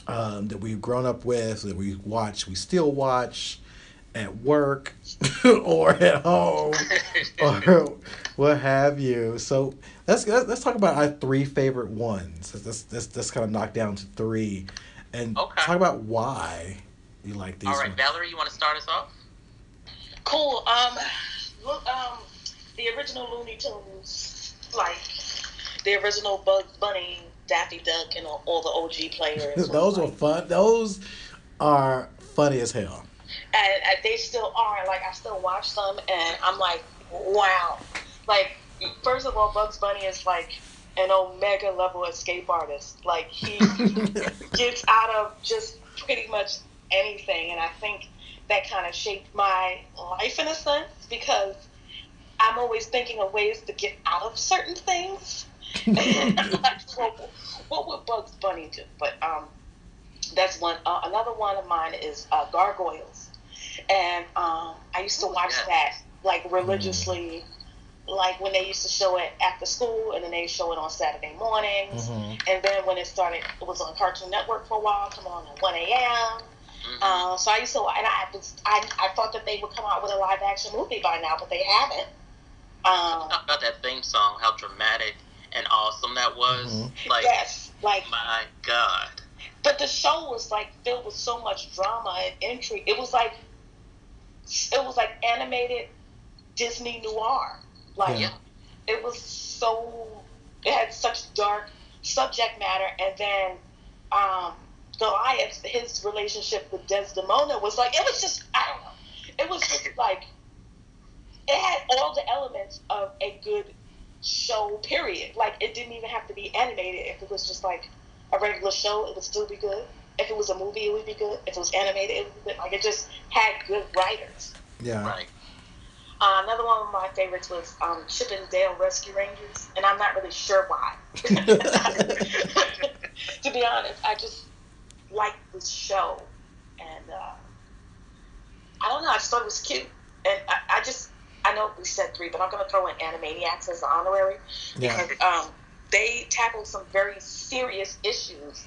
um, that we've grown up with, that we watch, we still watch at work or at home or what have you. So let's let's talk about our three favorite ones. Let's let's, let's kind of knock down to three, and Okay. talk about why you like these. All right, ones. Valerie, you want to start us off? Cool. Um, look, um, the original Looney Tunes, like the original Bugs Bunny, Daffy Duck, and all, all the OG players. Those were like- fun. Those are funny as hell. And, and they still are. Like I still watch them, and I'm like, wow. Like first of all, Bugs Bunny is like an omega level escape artist. Like he gets out of just pretty much anything, and I think that kind of shaped my life in a sense because I'm always thinking of ways to get out of certain things. what, what would Bugs Bunny do? But um, that's one. Uh, another one of mine is uh, Gargoyles, and um, I used to Ooh, watch yes. that like religiously, like when they used to show it after school, and then they show it on Saturday mornings, Mhm. and then when it started, it was on Cartoon Network for a while, come on at one a.m. Mhm. Uh, so I used to, and I was, I, I thought that they would come out with a live action movie by now, but they haven't. Um, Talk about that theme song, how dramatic and awesome that was. Mhm. Like, yes, like my God. But the show was like filled with so much drama and intrigue. It was like it was like animated Disney noir. Like Yeah. it was so it had such dark subject matter and then um Goliath, his relationship with Desdemona was like it was just I don't know. It was just like it had all the elements of a good show, period. Like it didn't even have to be animated. If it was just like a regular show, it would still be good. If it was a movie, it would be good. If it was animated, it would be good. Like it just had good writers. Yeah. Right. Uh, another one of my favorites was um, Chip and Dale Rescue Rangers, and I'm not really sure why. to be honest, I just liked this show, and uh, I don't know. I just thought it was cute, and I, I just I know we said three, but I'm gonna throw in Animaniacs as the honorary Yeah. because um, they tackled some very serious issues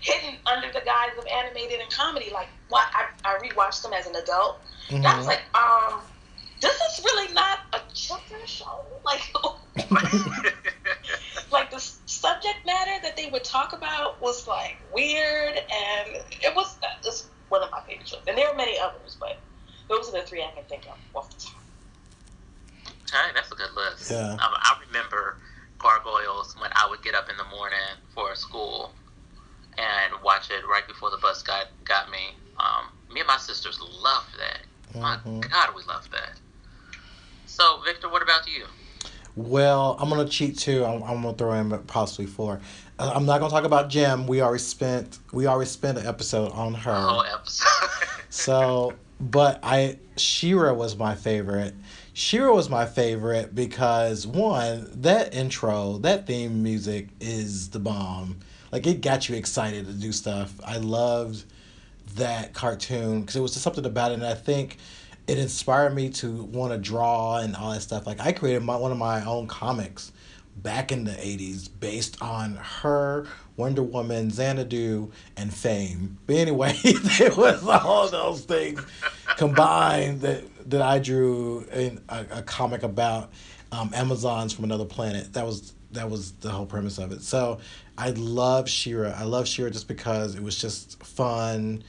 hidden under the guise of animated and comedy. Like, what I, I rewatched them as an adult, and I was Mhm. like, um, this is really not a children's show. Like, like the subject matter that they would talk about was like weird, and it was it's one of my favorite shows. And there are many others, but those are the three I can think of off the top. All right, that's a good list. Yeah. Um, I remember gargoyles when I would get up in the morning for school and watch it right before the bus got got me. Um, me and my sisters loved that. My Mhm. God, we loved that. So, Victor, what about you? Well, I'm gonna cheat too. I'm, I'm gonna throw in possibly four. Uh, I'm not gonna talk about Jem. We already spent we already spent an episode on her. Whole episode. So, but I She-Ra was my favorite. She-Ra was my favorite because one, that intro, that theme music is the bomb. Like it got you excited to do stuff. I loved that cartoon because it was just something about it, and I think it inspired me to want to draw and all that stuff. Like I created my, one of my own comics back in the 80s based on her, Wonder Woman, Xanadu, and Fame. But anyway, it was all those things combined that, that I drew in a, a comic about um, Amazons from another planet. That was that was the whole premise of it. So I love She-Ra. I love She-Ra just because it was just fun.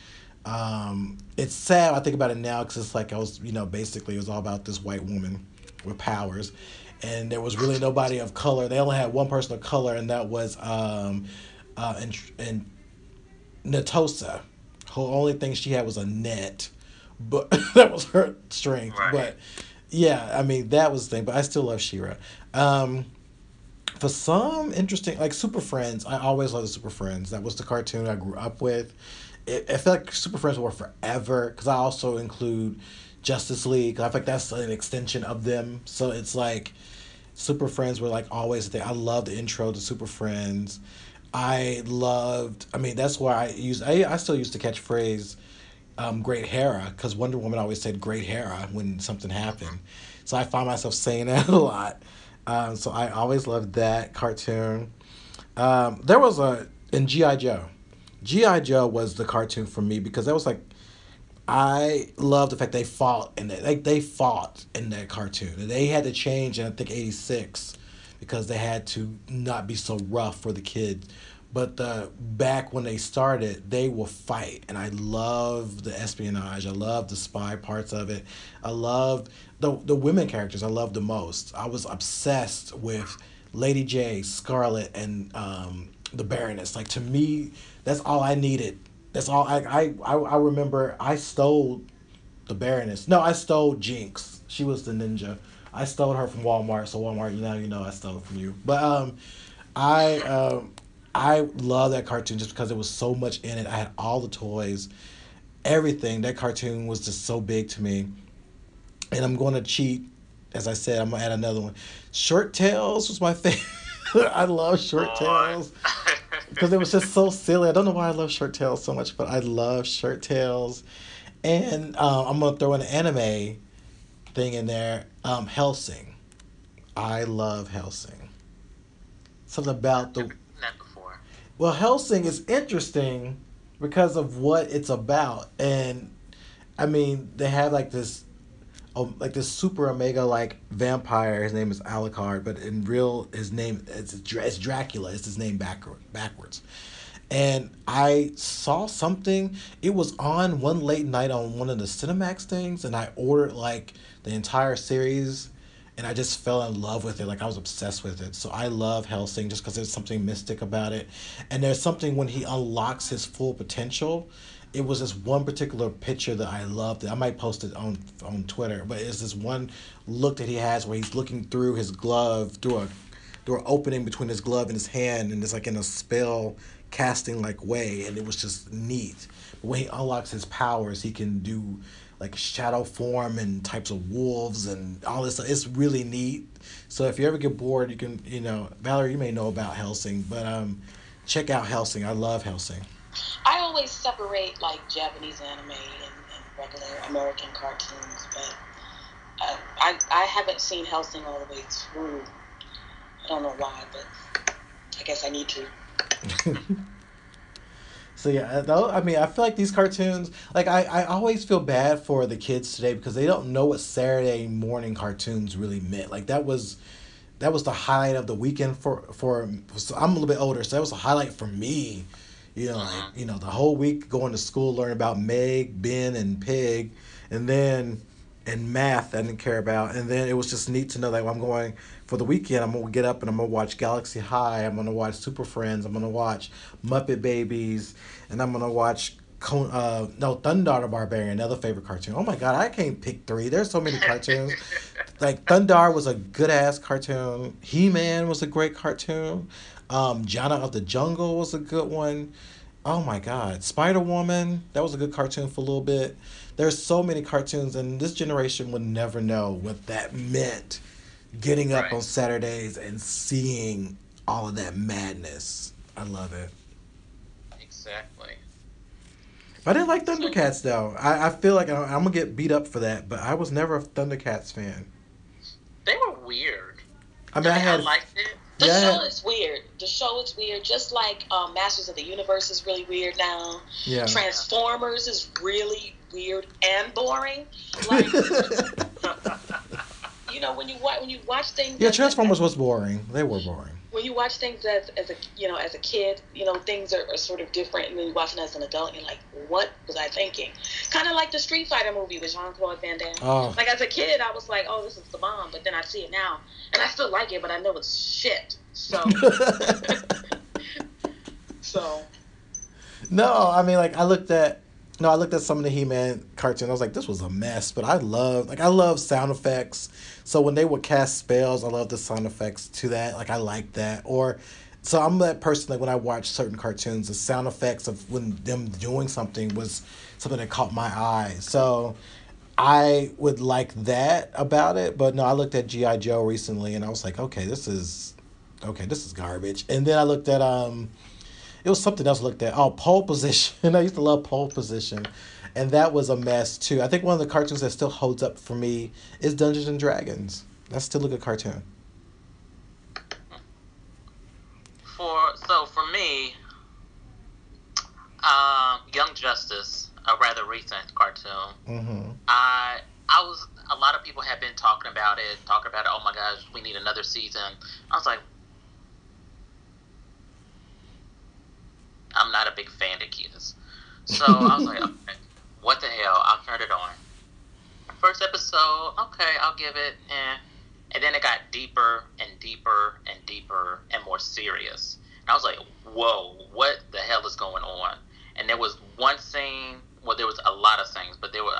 Um, it's sad. I think about it now because it's like I was, you know, basically it was all about this white woman with powers, and there was really nobody of color. They only had one person of color, and that was um, uh, and and Netossa. Her only thing she had was a net, but that was her strength. Right. But yeah, I mean that was the thing. But I still love She-Ra. Um, for some interesting, like Super Friends, I always loved the Super Friends. That was the cartoon I grew up with. It, it felt like Super Friends were forever because I also include Justice League. I feel like that's an extension of them. So it's like Super Friends were like always there. I love the intro to Super Friends. I loved. I mean, that's why I use. I I still used to catch phrase, um, "Great Hera" because Wonder Woman always said "Great Hera" when something happened. So I find myself saying that a lot. Um, so I always loved that cartoon. Um, there was a in GI Joe. GI Joe was the cartoon for me because that was like I love the fact they fought in that. Like they fought in that cartoon. They had to change in I think '86 because they had to not be so rough for the kids. But the back when they started, they will fight, and I love the espionage. I love the spy parts of it. I love the the women characters. I love the most. I was obsessed with Lady Jaye, Scarlett, and um, the Baroness. Like to me, that's all I needed. That's all I I I, I remember. I stole the Baroness. No, I stole Jinx. She was the ninja. I stole her from Walmart. So Walmart, you know, you know, I stole from you. But um, I um, I love that cartoon just because there was so much in it. I had all the toys, everything. That cartoon was just so big to me. And I'm going to cheat. As I said, I'm gonna add another one. Shirt Tales was my favorite. I love Shirt Tales because it was just so silly. I don't know why I love Shirt Tales so much, but I love Shirt Tales. And um, I'm gonna throw an anime thing in there. Um, Hellsing. I love Hellsing. Something about the. Well, Hellsing is interesting because of what it's about, and I mean they have like this, oh, like this super omega like vampire. His name is Alucard, but in real his name it's, it's Dracula. It's his name backward backwards. And I saw something. It was on one late night on one of the Cinemax things, and I ordered like the entire series and I just fell in love with it. Like I was obsessed with it. So I love Hellsing just because there's something mystic about it, and there's something when he unlocks his full potential. It was this one particular picture that I loved. I might post it on on Twitter, but it's this one look that he has where he's looking through his glove through a through an opening between his glove and his hand, and it's like in a spell casting like way, and it was just neat. But when he unlocks his powers, he can do like shadow form and types of wolves and all this. stuff. It's really neat. So if you ever get bored, you can you know Valerie, you may know about Hellsing, but um, check out Hellsing. I love Hellsing. I always separate like Japanese anime and, and regular American cartoons, but uh, I I haven't seen Hellsing all the way through. I don't know why, but I guess I need to. So yeah, uh, though I mean, I feel like these cartoons, like I, I always feel bad for the kids today because they don't know what Saturday morning cartoons really meant. Like that was, that was the highlight of the weekend for for. So I'm a little bit older, so that was a highlight for me. You know, like you know, the whole week going to school, learning about Meg, Ben, and Pig, and then and math I didn't care about, and then it was just neat to know that I'm going for the weekend. I'm gonna get up and I'm gonna watch Galaxy High. I'm gonna watch Super Friends. I'm gonna watch Muppet Babies, and I'm gonna watch Con- uh, no Thundarr the Barbarian, another favorite cartoon. Oh my god, I can't pick three. There's so many cartoons. like Thundarr was a good ass cartoon. He Man was a great cartoon. Um, Jana of the Jungle was a good one. Oh my god, Spider Woman that was a good cartoon for a little bit. There's so many cartoons, and this generation would never know what that meant. Getting up Right. on Saturdays and seeing all of that madness. I love it. Exactly. But I didn't like Thundercats though. I, I feel like I, I'm gonna get beat up for that, but I was never a Thundercats fan. They were weird. I mean, I had liked it. The Yeah. show is weird. The show is weird. Just like um, Masters of the Universe is really weird now. yeah. Transformers is really weird and boring. Like know, when you watch when you watch things. yeah, Transformers was boring. They were boring. When you watch things as, as a you know as a kid, you know things are, are sort of different, and then you watch it as an adult, and you're like, what was I thinking? Kind of like the Street Fighter movie with Jean Claude Van Damme. Oh, Like as a kid, I was like, oh, this is the bomb, but then I see it now, and I still like it, but I know it's shit. So so. no, I mean, like I looked at no, I looked at some of the He-Man cartoons. I was like, this was a mess, but I love like I love sound effects. So when they would cast spells, I love the sound effects to that. Like I like that. Or so I'm that person that when I watch certain cartoons, the sound effects of when them doing something was something that caught my eye. So I would like that about it, but no, I looked at GI Joe recently and I was like, okay, this is okay, this is garbage. And then I looked at um it was something else I looked at. Oh, pole position. I used to love pole position. And that was a mess too. I think one of the cartoons that still holds up for me is Dungeons and Dragons. That's still a good cartoon. For so for me, um, Young Justice, a rather recent cartoon. Mm-hmm. I I was a lot of people have been talking about it, talking about it. Oh my gosh, we need another season. I was like, I'm not a big fan of kids, so I was like, okay, what the hell? I'll turn it on. First episode, okay, I'll give it, eh. And then it got deeper and deeper and deeper and more serious. And I was like, whoa, what the hell is going on? And there was one scene, well, there was a lot of scenes, but there were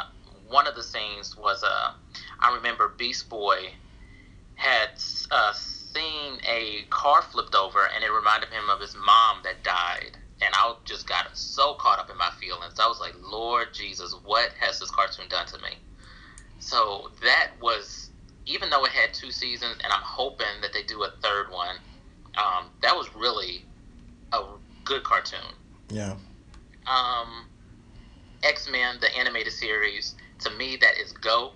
one of the scenes was uh, I remember Beast Boy had uh, seen a car flipped over, and it reminded him of his mom that died. And I just got so caught up in my feelings. I was like, Lord Jesus, what has this cartoon done to me? So that was, even though it had two seasons, and I'm hoping that they do a third one, Um, that was really a good cartoon. Yeah. Um, X Men, the animated series, to me that is GOAT.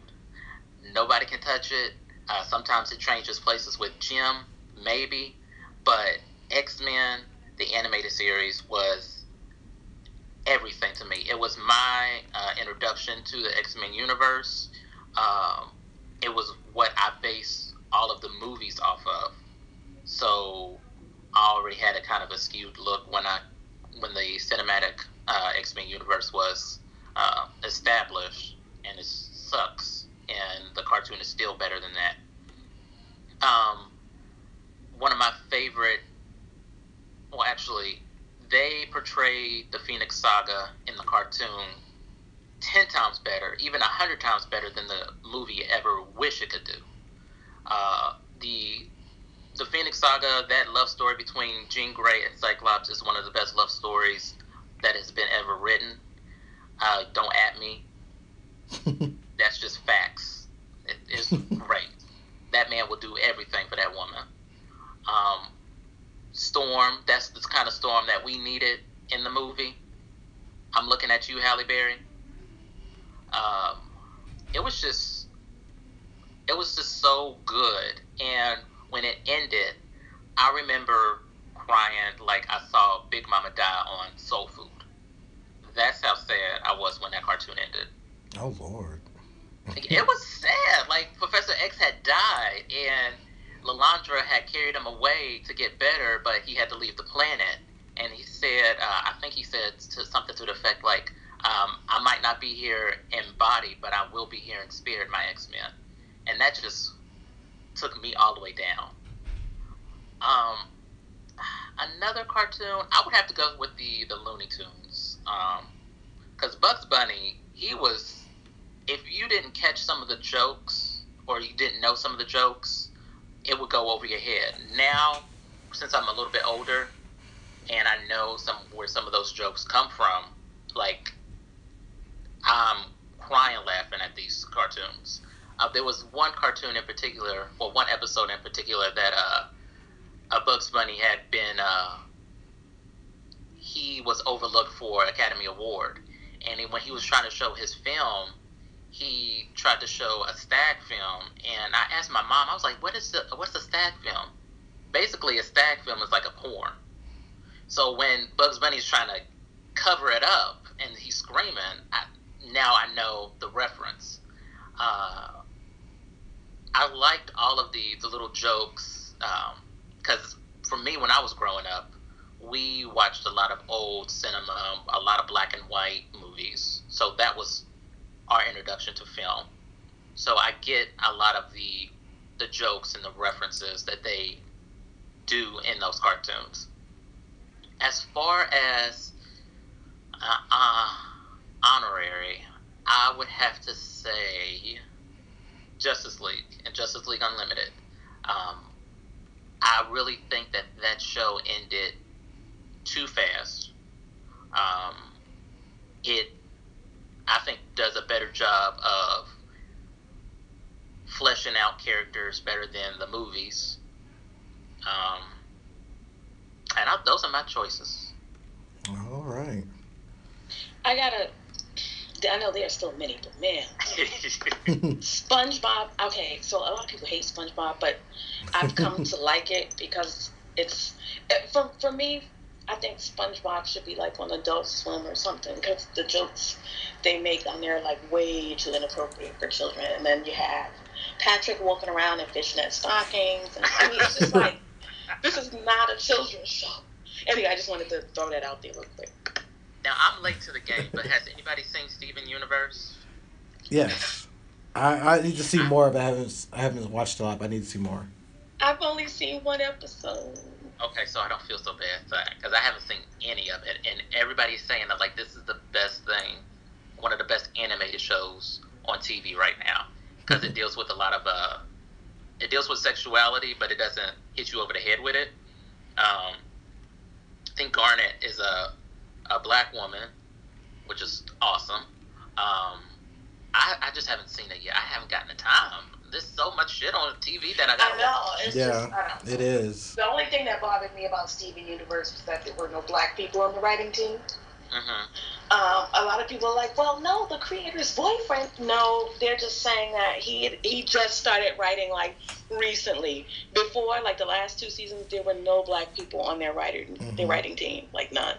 Nobody can touch it. Uh, sometimes it changes places with Jem, maybe, but X Men, the animated series, was everything to me. It was my uh, introduction to the X Men universe. Um, it was what I based all of the movies off of. So I already had a kind of a skewed look when I when the cinematic uh, X Men universe was uh, established, and it sucks. And the cartoon is still better than that. Um, one of my favorite, actually, they portray the Phoenix Saga in the cartoon ten times better, even a hundred times better than the movie ever wish it could do. Uh, the the Phoenix Saga, that love story between Jean Grey and Cyclops, is one of the best love stories that has been ever written. Uh, don't at me. That's just facts. It, it's great. That man will do everything for that woman. Um, Storm, that's the kind of Storm that we needed in the movie. I'm looking at you, Halle Berry. Um, it was just, it was just so good. And when it ended, I remember crying like I saw Big Mama die on Soul Food. That's how sad I was when that cartoon ended. Oh Lord. it was sad. Like Professor X had died, and Lilandra had carried him away to get better, but he had to leave the planet. And he said, uh, I think he said to something to the effect like, um, "I might not be here in body, but I will be here in spirit, my X Men." And that just took me all the way down. Um, another cartoon, I would have to go with the the Looney Tunes, because um, Bugs Bunny, he was. If you didn't catch some of the jokes or you didn't know some of the jokes, it would go over your head. Now, since I'm a little bit older, and I know some where some of those jokes come from, like I'm crying laughing at these cartoons. Uh, there was one cartoon in particular, or one episode in particular, that uh, a Bugs Bunny had been uh, he was overlooked for Academy Award, and when he was trying to show his film, he tried to show a stag film, and I asked my mom, I was like, "What is the what's a stag film?" Basically, a stag film is like a porn. So when Bugs Bunny's trying to cover it up and he's screaming, I, now I know the reference. Uh, I liked all of the the little jokes because um, for me, when I was growing up, we watched a lot of old cinema, a lot of black and white movies. So that was our introduction to film. So I get a lot of the the jokes and the references that they do in those cartoons. As far as uh, uh, honorary, I would have to say Justice League and Justice League Unlimited. Um, I really think that that show ended too fast. Um, it, I think, does a better job of fleshing out characters better than the movies. Um, and I, those are my choices. All right. I gotta I know there are still many, but man, SpongeBob. Okay, so a lot of people hate SpongeBob, but I've come to like it because it's for for me. I think SpongeBob should be like on Adult Swim or something because the jokes they make on there are like way too inappropriate for children. And then you have Patrick walking around in fishnet stockings, and I mean, it's just like this is not a children's show. Anyway, I just wanted to throw that out there real quick. Now I'm late to the game, but has anybody seen Steven Universe? Yes, I, I need to see more, but I haven't I haven't watched a lot. But I need to see more. I've only seen one episode. Okay, so I don't feel so bad because I haven't seen any of it, and everybody's saying that like this is the best thing, one of the best animated shows on TV right now because it deals with a lot of uh, it deals with sexuality, but it doesn't hit you over the head with it. Um, I think Garnet is a a black woman, which is awesome. Um, I, I just haven't seen it yet. I haven't gotten the time. There's so much shit on TV that I I got. know. It's Yeah, just, I know. It is. The only thing that bothered me about Steven Universe was that there were no black people on the writing team. hmm Um, a lot of people are like, well, no, the creator's boyfriend. No, they're just saying that he he just started writing like recently. Before, like the last two seasons, there were no black people on their writer their Mhm. writing team, like none.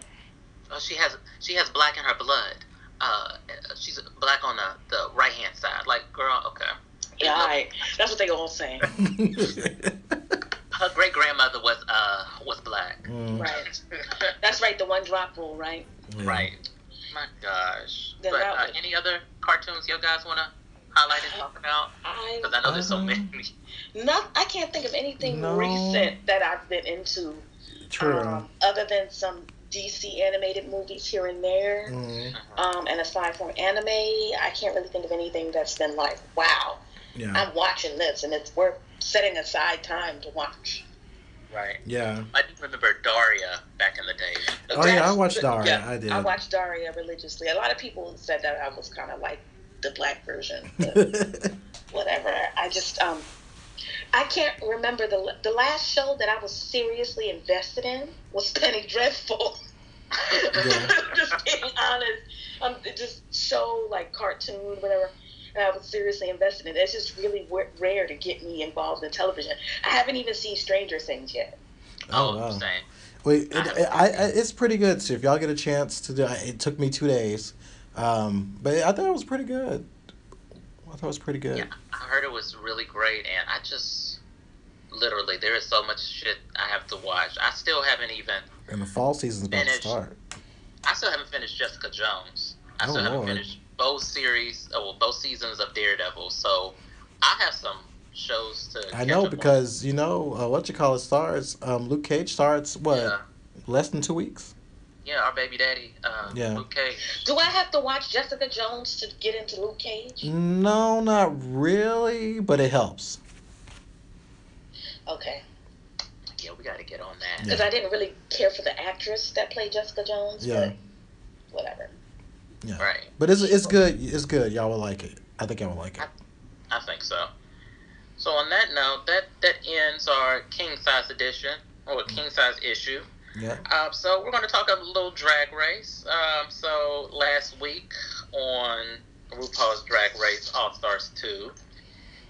Oh, she has she has black in her blood. Uh, she's black on the, the right hand side. Like, girl, okay. Yeah, all right. that's what they all saying. Her great grandmother was uh was black. Mm, Right. That's right. The one drop rule, right? yeah. Right. My gosh. Then but uh, any other cartoons you guys want to highlight and talk about? Because I know there's so Um, many. not. I can't think of anything No. recent that I've been into. True. Um, other than some DC animated movies here and there. Mm, Um, and aside from anime, I can't really think of anything that's been like, wow, yeah. I'm watching this and it's worth setting aside time to watch. Right. Yeah. I do remember Daria back in the day. Oh yeah, I watched Daria. yeah, I did. I watched Daria religiously. A lot of people said that I was kind of like the black version, but whatever. I just, um, I can't remember the the last show that I was seriously invested in was Penny Dreadful. just being honest, um, just show like cartoon, whatever. And I was seriously invested in it. It's just really w- rare to get me involved in television. I haven't even seen Stranger Things yet. oh Oh, wow. same. Wait, it, it, I, I, it's pretty good. So if y'all get a chance to do, it took me two days, um, but I thought it was pretty good. I thought it was pretty good. Yeah, I heard it was really great, and I just literally there is so much shit I have to watch. I still haven't even. And the fall season's about to Finished. start. I still haven't finished Jessica Jones. I Oh, still haven't Lord. finished both series, oh, well, both seasons of Daredevil. So I have some shows to. I know up on. because you know uh, what you call it starts. Um, Luke Cage starts what Yeah, less than two weeks. yeah, our baby daddy, uh, Yeah. Luke Cage. Do I have to watch Jessica Jones to get into Luke Cage? No, not really, but it helps. Okay, Yeah, we got to get on that. because I didn't really care for the actress that played Jessica Jones. Yeah. But whatever. Yeah, Right, but it's it's good. It's good. Y'all will like it. I think y'all will like it. I think so. So on that note, that that ends our king size edition or king size issue. Yeah. Um, so we're going to talk a little drag race. Um, so last week on RuPaul's Drag Race All Stars 2,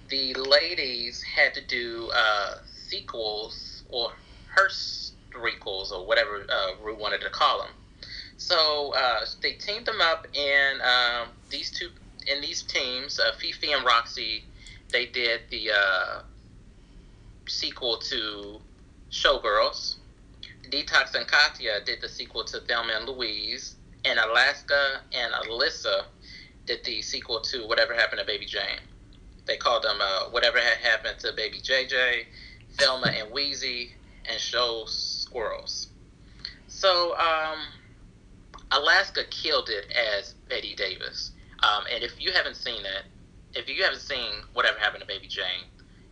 the ladies had to do uh, sequels or her requels or whatever uh, Ru wanted to call them. So uh, they teamed them up in um, these two in these teams. Uh, Fifi and Roxy, they did the uh, sequel to Showgirls. Detox and Katya did the sequel to Thelma and Louise, and Alaska and Alyssa did the sequel to Whatever Happened to Baby Jane. They called them uh, Whatever Had Happened to Baby JJ, Thelma and Wheezy, and Show Squirrels. So, um, Alaska killed it as Bette Davis. Um, and if you haven't seen it, if you haven't seen Whatever Happened to Baby Jane,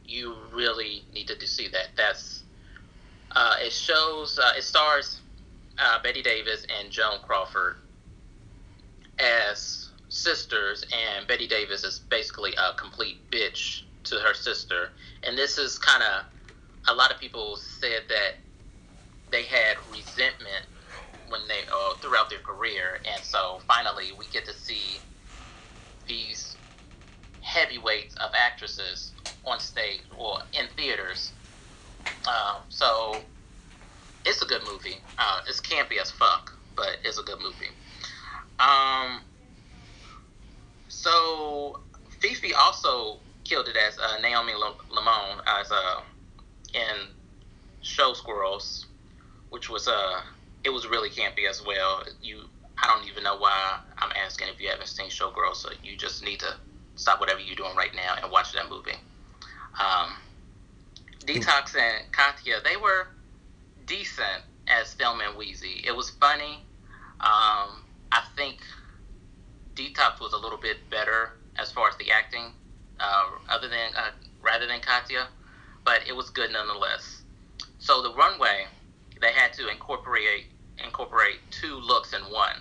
you really need to see that. That's uh, it shows uh, it stars uh, Bette Davis and Joan Crawford as sisters, and Bette Davis is basically a complete bitch to her sister. And this is kind of a lot of people said that they had resentment when they uh, throughout their career, and so finally we get to see these heavyweights of actresses on stage or in theaters. Um, so it's a good movie. Uh, it's campy as fuck, but it's a good movie. Um, so Fifi also killed it as uh, Naomi Lamone as uh, in Show Squirrels, which was uh, it was really campy as well. You, I don't even know why I'm asking if you haven't seen Showgirls. So you just need to stop whatever you're doing right now and watch that movie. Um, Detox and Katya, they were decent as Thelma and Wheezy. It was funny. Um, I think Detox was a little bit better as far as the acting, uh, other than uh, rather than Katya, but it was good nonetheless. So the runway, they had to incorporate incorporate two looks in one.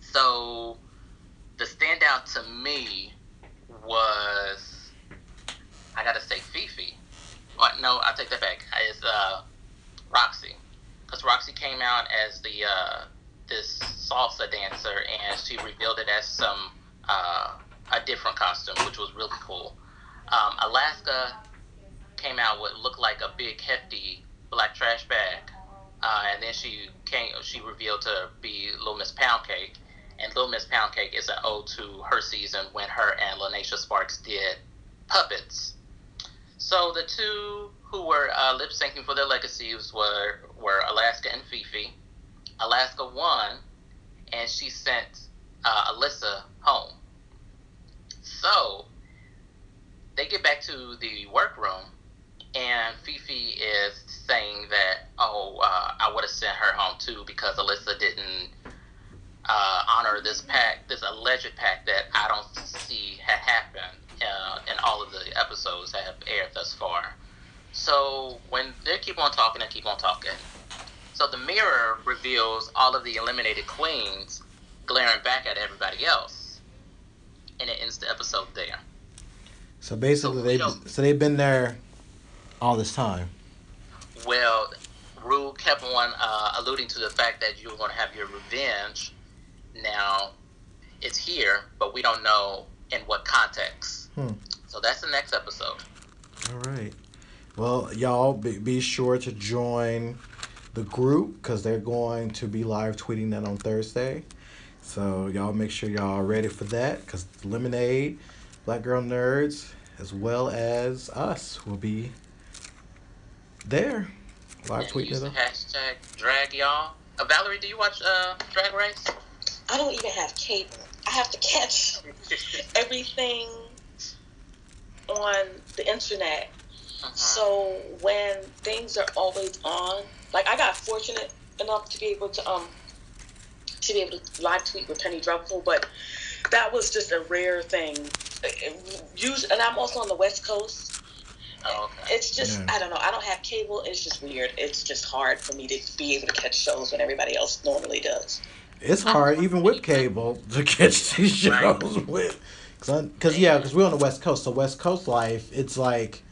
So the standout to me was I gotta say Fifi. What? No, I take that back. It's uh, Roxy, because Roxy came out as the uh, this salsa dancer, and she revealed it as some uh, a different costume, which was really cool. Um, Alaska came out with looked like a big hefty black trash bag, uh, and then she came. She revealed to be Little Miss Poundcake, and Little Miss Poundcake is an ode to her season when her and Lineysha Sparx did puppets. So the two who were uh, lip syncing for their legacies were were Alaska and Fifi. Alaska won, and she sent uh, Alyssa home. So they get back to the workroom, and Fifi is saying that, oh, uh, I would have sent her home too because Alyssa didn't uh, honor this pact, this alleged pact that I don't see had happened uh, in all of the episodes that have aired thus far. So when they keep on talking and keep on talking, so the mirror reveals all of the eliminated queens glaring back at everybody else, and it ends the episode there. So basically, So they so they've been there all this time. Well, Ru kept on uh, alluding to the fact that you were going to have your revenge. Now, it's here, but we don't know in what context. Hmm. So that's the next episode. All right. Well, y'all be, be sure to join the group because they're going to be live tweeting that on Thursday. So y'all make sure y'all are ready for that because Lemonade, Black Girl Nerds, as well as us will be there live and tweeting use it. the up. hashtag drag y'all. Uh, Valerie, do you watch uh, Drag Race? I don't even have cable. I have to catch everything on the internet. Uh-huh. So when things are always on, like I got fortunate enough to be able to um to be able to live tweet with Penny Dreadful, but that was just a rare thing. Usually, and I'm also on the West Coast. Oh, okay. It's just Yeah. I don't know. I don't have cable. It's just weird. It's just hard for me to be able to catch shows when everybody else normally does. It's oh, hard even with cable to catch these shows Right. with, because yeah, because we're on the West Coast. So West Coast life, it's like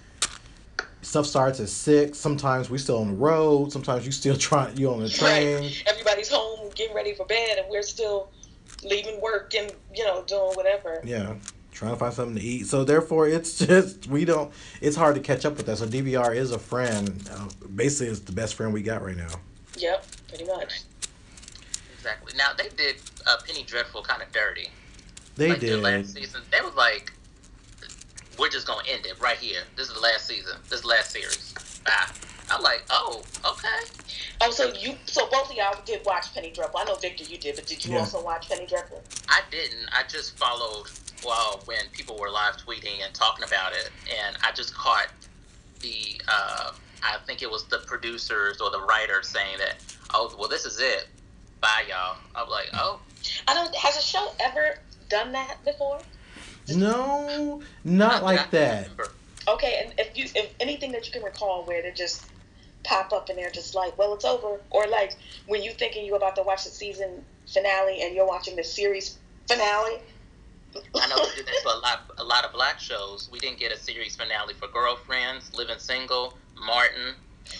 stuff starts at six. Sometimes we're still on the road. Sometimes you still trying you on the train. Right. Everybody's home getting ready for bed, and we're still leaving work and you know doing whatever. Yeah, trying to find something to eat. So therefore, it's just we don't. It's hard to catch up with that. So DVR is a friend. Uh, basically, it's the best friend we got right now. Yep, pretty much. Exactly. Now, they did uh, Penny Dreadful kind of dirty. They like their did. last season, they was like, "We're just gonna end it right here. This is the last season. This is the last series." Bye. I'm like, "Oh, okay." Oh, so you, so both of y'all did watch Penny Dreadful. I know Victor, you did, but did you Yeah. also watch Penny Dreadful? I didn't. I just followed well when people were live tweeting and talking about it, and I just caught the. Uh, I think it was the producers or the writers saying that, "Oh, well, this is it. Bye, y'all." I'm like, "Oh, I don't. Has a show ever done that before? No, not I- like I that. Okay, and if you, if anything that you can recall where they just pop up and they're just like, well, it's over, or like when you're thinking you're about to watch the season finale and you're watching the series finale. I know we did that for a lot, a lot of black shows. We didn't get a series finale for Girlfriends, Living Single, Martin.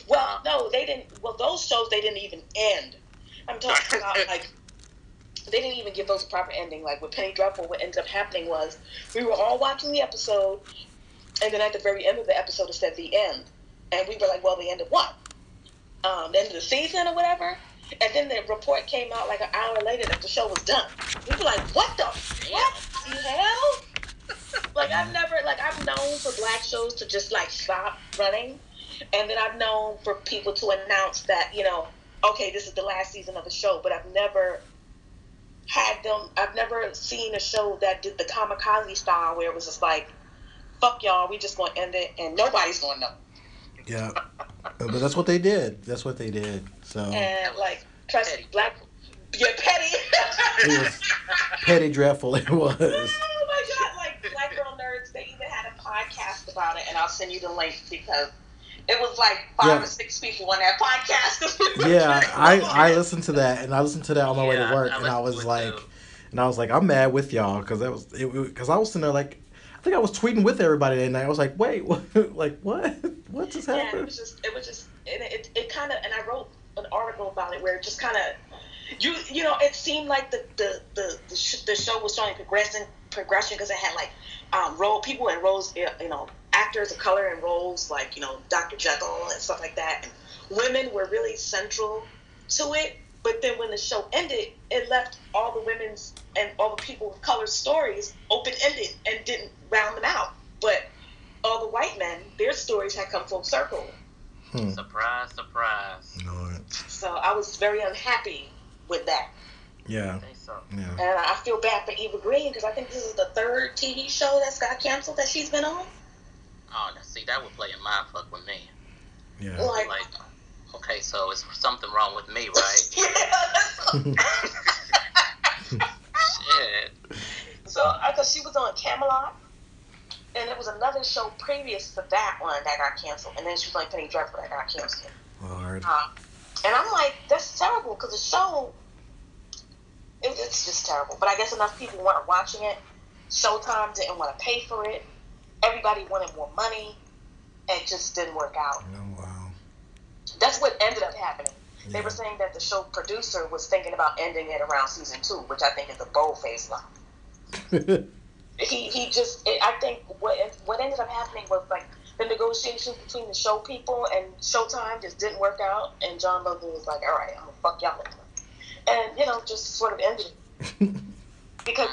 Well, Uh, no, they didn't. Well, those shows they didn't even end. I'm talking about like they didn't even give those a proper ending. Like with Penny Dreadful, what ended up happening was we were all watching the episode, and then at the very end of the episode, it said the end, and we were like, well, the end of what? Um, the end of the season or whatever. And then the report came out like an hour later that the show was done. We were like, what the what the hell? like I've never like I've known for black shows to just like stop running, and then I've known for people to announce that you know, okay, this is the last season of the show, but I've never had them. I've never seen a show that did the kamikaze style where it was just like, fuck y'all, we just gonna end it, and nobody's gonna know. Yeah, but that's what they did. That's what they did. So And like, trust Petty. black, yeah, petty. it was petty dreadful. It was. Oh my god! Like Black Girl Nerds, they even had a podcast about it, and I'll send you the link because it was like five Yeah. or six people on that podcast. Yeah, I I listened to that and I listened to that on my way to work I and I was like, too. and I was like, I'm mad with y'all because that was because I was sitting there like, I think I was tweeting with everybody that night. I was like, wait, what? like what? What just Yeah, it was just, it was just, and it, it kind of, and I wrote an article about it where it just kind of, you, you know, it seemed like the the the the, sh- the show was showing progressing progression because it had like um, role people in roles, you know, actors of color in roles like you know Dr. Jekyll and stuff like that, and women were really central to it. But then when the show ended, it left all the women's and all the people of color stories open ended and didn't round them out. But all the white men, their stories had come full circle. Hmm. Surprise, surprise. Lord. So I was very unhappy with that. Yeah. So. Yeah. And I feel bad for Eva Green because I think this is the third TV show that's got canceled that she's been on. Oh, now see, that would play a mind fuck with me. Yeah. Like, Like, okay, so it's something wrong with me, right? Shit. so, because she was on Camelot, and it was another show previous to that one that got canceled, and then she was on Penny Dreadful that got canceled. Lord. Uh, and I'm like, that's terrible because the show, it, it's just terrible. But I guess enough people weren't watching it. Showtime didn't want to pay for it. Everybody wanted more money. It just didn't work out. Oh, wow. That's what ended up happening. They were saying that the show producer was thinking about ending it around season two, which I think is a bold faced lie. He he just it, I think what what ended up happening was like the negotiations between the show people and Showtime just didn't work out, and John Logan was like, "All right, I'm gonna fuck y'all," and you know just sort of ended it because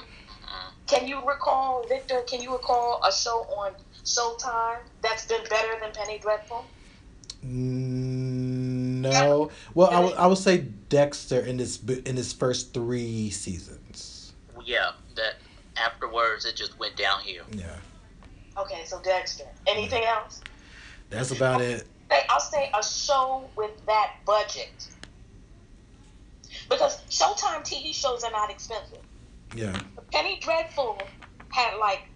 can you recall Victor? Can you recall a show on Showtime that's been better than Penny Dreadful? Mm, no. Well, I would- I would say Dexter in this in his first three seasons. Yeah, that afterwards it just went downhill. Yeah. Okay, so Dexter. Anything else? That's about it. Hey, I'll say a show with that budget. Because Showtime TV shows are not expensive. Yeah. Penny Dreadful had like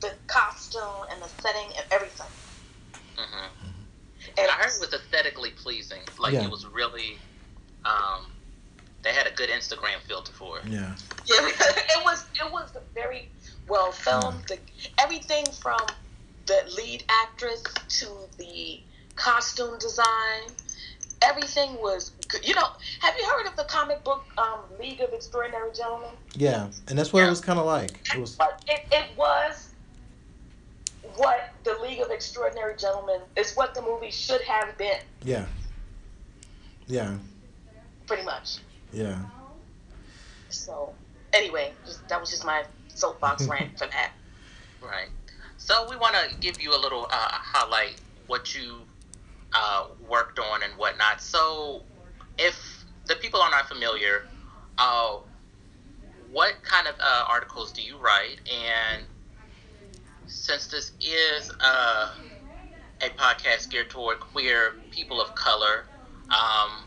the costume and the setting and everything. hmm And I heard it was aesthetically pleasing. Like Yeah. it was really, um, they had a good Instagram filter for it. Yeah. Yeah, it was it was very well filmed. The, everything from the lead actress to the costume design, everything was good. You know, have you heard of the comic book um, League of Extraordinary Gentlemen? Yeah. And that's what it was kind of like. It was. It, it was what the League of Extraordinary Gentlemen is what the movie should have been, Yeah. Yeah. pretty much. Yeah. So anyway, just, that was just my soapbox rant for that. Right. So we want to give you a little uh, highlight what you uh, worked on and whatnot. So if the people are not familiar, uh, what kind of uh, articles do you write? And since this is uh, a podcast geared toward queer people of color, um,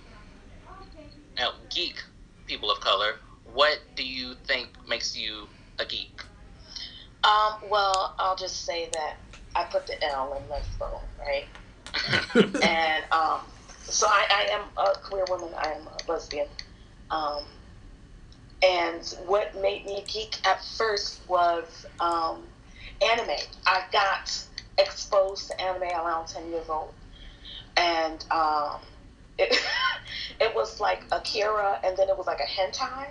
uh, geek people of color, what do you think makes you a geek? Um, well, I'll just say that I put the L in lesbo, right? and um, so I, I am a queer woman. I am a lesbian. Um, and what made me a geek at first was um, anime. I got exposed to anime around 10 years old. And um, it, it was like Akira, and then it was like a hentai.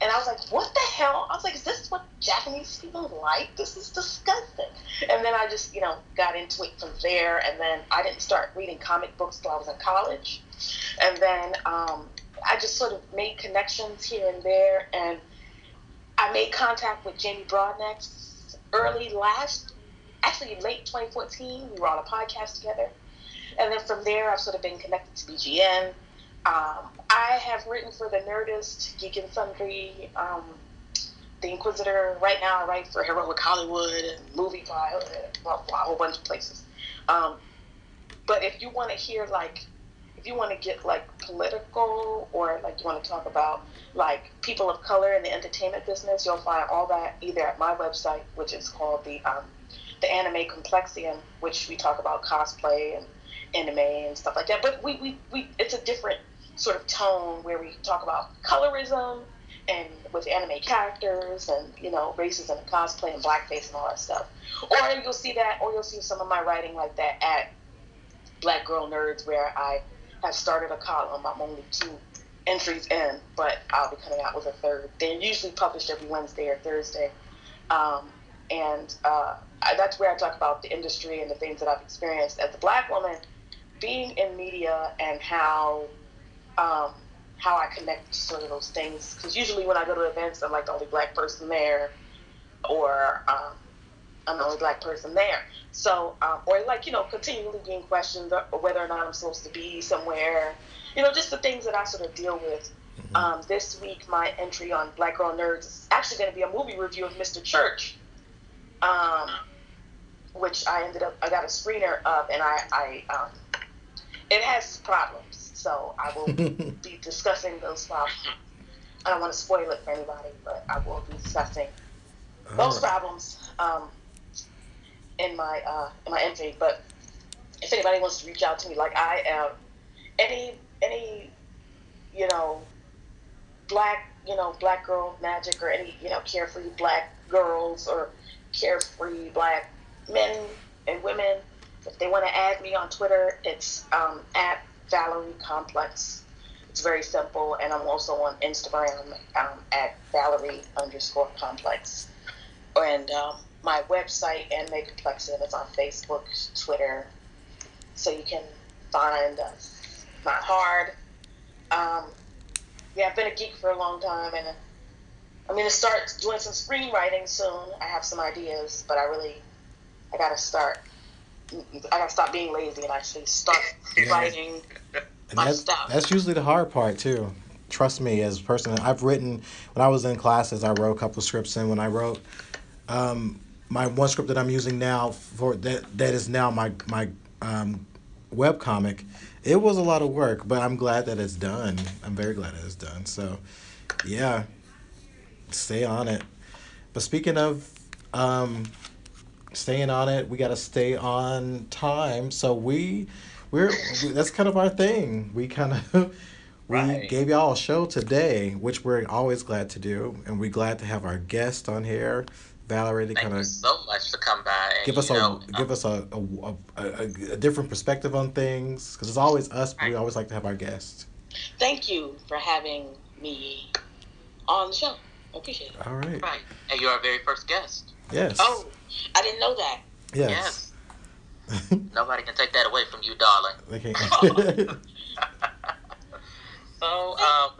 And I was like, what the hell? I was like, is this what Japanese people like? This is disgusting. And then I just, you know, got into it from there. And then I didn't start reading comic books till I was in college. And then um, I just sort of made connections here and there. And I made contact with Jamie Broadnax early last, actually late 2014. We were on a podcast together. And then from there, I've sort of been connected to BGN. Um, I have written for The Nerdist, Geek and Sundry, um, The Inquisitor. Right now, I write for Heroic Hollywood and Movie blah, blah, a whole bunch of places. Um, but if you want to hear, like, if you want to get, like, political or, like, you want to talk about, like, people of color in the entertainment business, you'll find all that either at my website, which is called the, um, the Anime Complexion, which we talk about cosplay and anime and stuff like that. But we, we, we it's a different sort of tone where we talk about colorism and with anime characters and you know racism and cosplay and blackface and all that stuff. Or you'll see that, or you'll see some of my writing like that at Black Girl Nerds, where I have started a column. I'm only two entries in, but I'll be coming out with a third. They're usually published every Wednesday or Thursday, um, and uh, I, that's where I talk about the industry and the things that I've experienced as a black woman, being in media and how. Um, how I connect to sort of those things. Because usually when I go to events, I'm like the only black person there, or um, I'm the only black person there. So, um, or like, you know, continually being questioned whether or not I'm supposed to be somewhere. You know, just the things that I sort of deal with. Mm-hmm. Um, this week, my entry on Black Girl Nerds is actually going to be a movie review of Mr. Church, um, which I ended up, I got a screener of, and I, I um, it has problems. So I will be discussing those problems. I don't want to spoil it for anybody, but I will be discussing those right. problems um, in my uh, in my entry. But if anybody wants to reach out to me, like I am, any any you know black you know black girl magic or any you know carefree black girls or carefree black men and women, if they want to add me on Twitter, it's um, at Valerie Complex. It's very simple, and I'm also on Instagram um, at Valerie underscore Complex. And um, my website and Megaplexive is on Facebook, Twitter, so you can find us. Not hard. Um, yeah, I've been a geek for a long time, and I'm going to start doing some screenwriting soon. I have some ideas, but I really, I got to start I gotta stop being lazy and actually start writing my that's, stuff. That's usually the hard part too. Trust me, as a person, I've written when I was in classes. I wrote a couple of scripts, and when I wrote um, my one script that I'm using now for that that is now my my um, web comic, it was a lot of work, but I'm glad that it's done. I'm very glad that it's done. So, yeah, stay on it. But speaking of um, staying on it. We got to stay on time. So we, we're that's kind of our thing. We kind of we right. gave y'all a show today, which we're always glad to do, and we're glad to have our guest on here. Valerie to kind of so much to come by. Give us a know, give um, us a a, a, a, different perspective on things because it's always us, but we always like to have our guests. Thank you for having me on the show. I appreciate it. All right. Right, and you're our very first guest. Yes. Oh, I didn't know that. Yes. yes. Nobody can take that away from you, darling. They can't. so, um,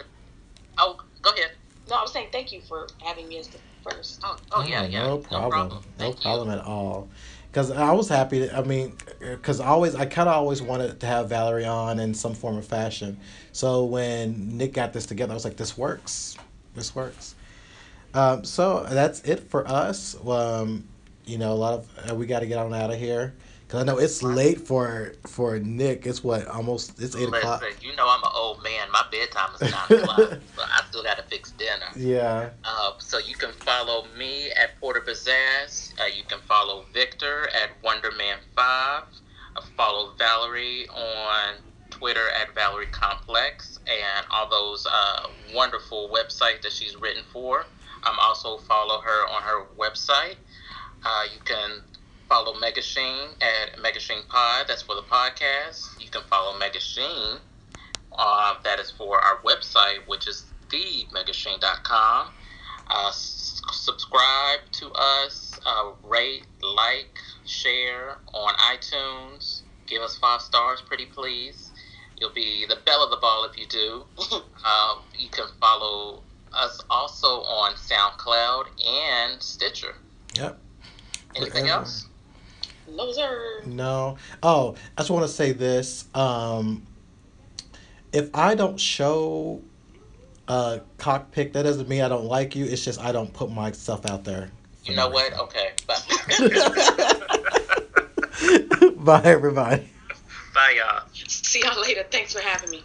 oh, go ahead. No, I was saying thank you for having me as the first. Oh, oh yeah, yeah. No problem. No problem, no problem at all. Because I was happy. To, I mean, because I always, I kind of always wanted to have Valerie on in some form of fashion. So when Nick got this together, I was like, this works. This works. Um, so that's it for us. Um, you know, a lot of uh, we got to get on out of here because I know it's late for for Nick. It's what almost it's eight Listen, o'clock. You know I'm an old man. My bedtime is nine o'clock, but I still got to fix dinner. Yeah. Uh, so you can follow me at Porter Bazaz. Uh, you can follow Victor at Wonderman Five. Uh, follow Valerie on Twitter at Valerie Complex and all those uh, wonderful websites that she's written for. I'm um, also follow her on her website. Uh, you can follow Megashine at Megashine Pod. That's for the podcast. You can follow Megashine. Uh, that is for our website, which is themegashine.com. Uh, s- subscribe to us, uh, rate, like, share on iTunes. Give us five stars, pretty please. You'll be the belle of the ball if you do. uh, you can follow us also on SoundCloud and Stitcher. Yep. Anything else? No, sir. No. Oh, I just want to say this. Um, if I don't show a cockpit, that doesn't mean I don't like you. It's just I don't put myself out there. You know what? Okay. Bye. Bye, everybody. Bye, y'all. See y'all later. Thanks for having me.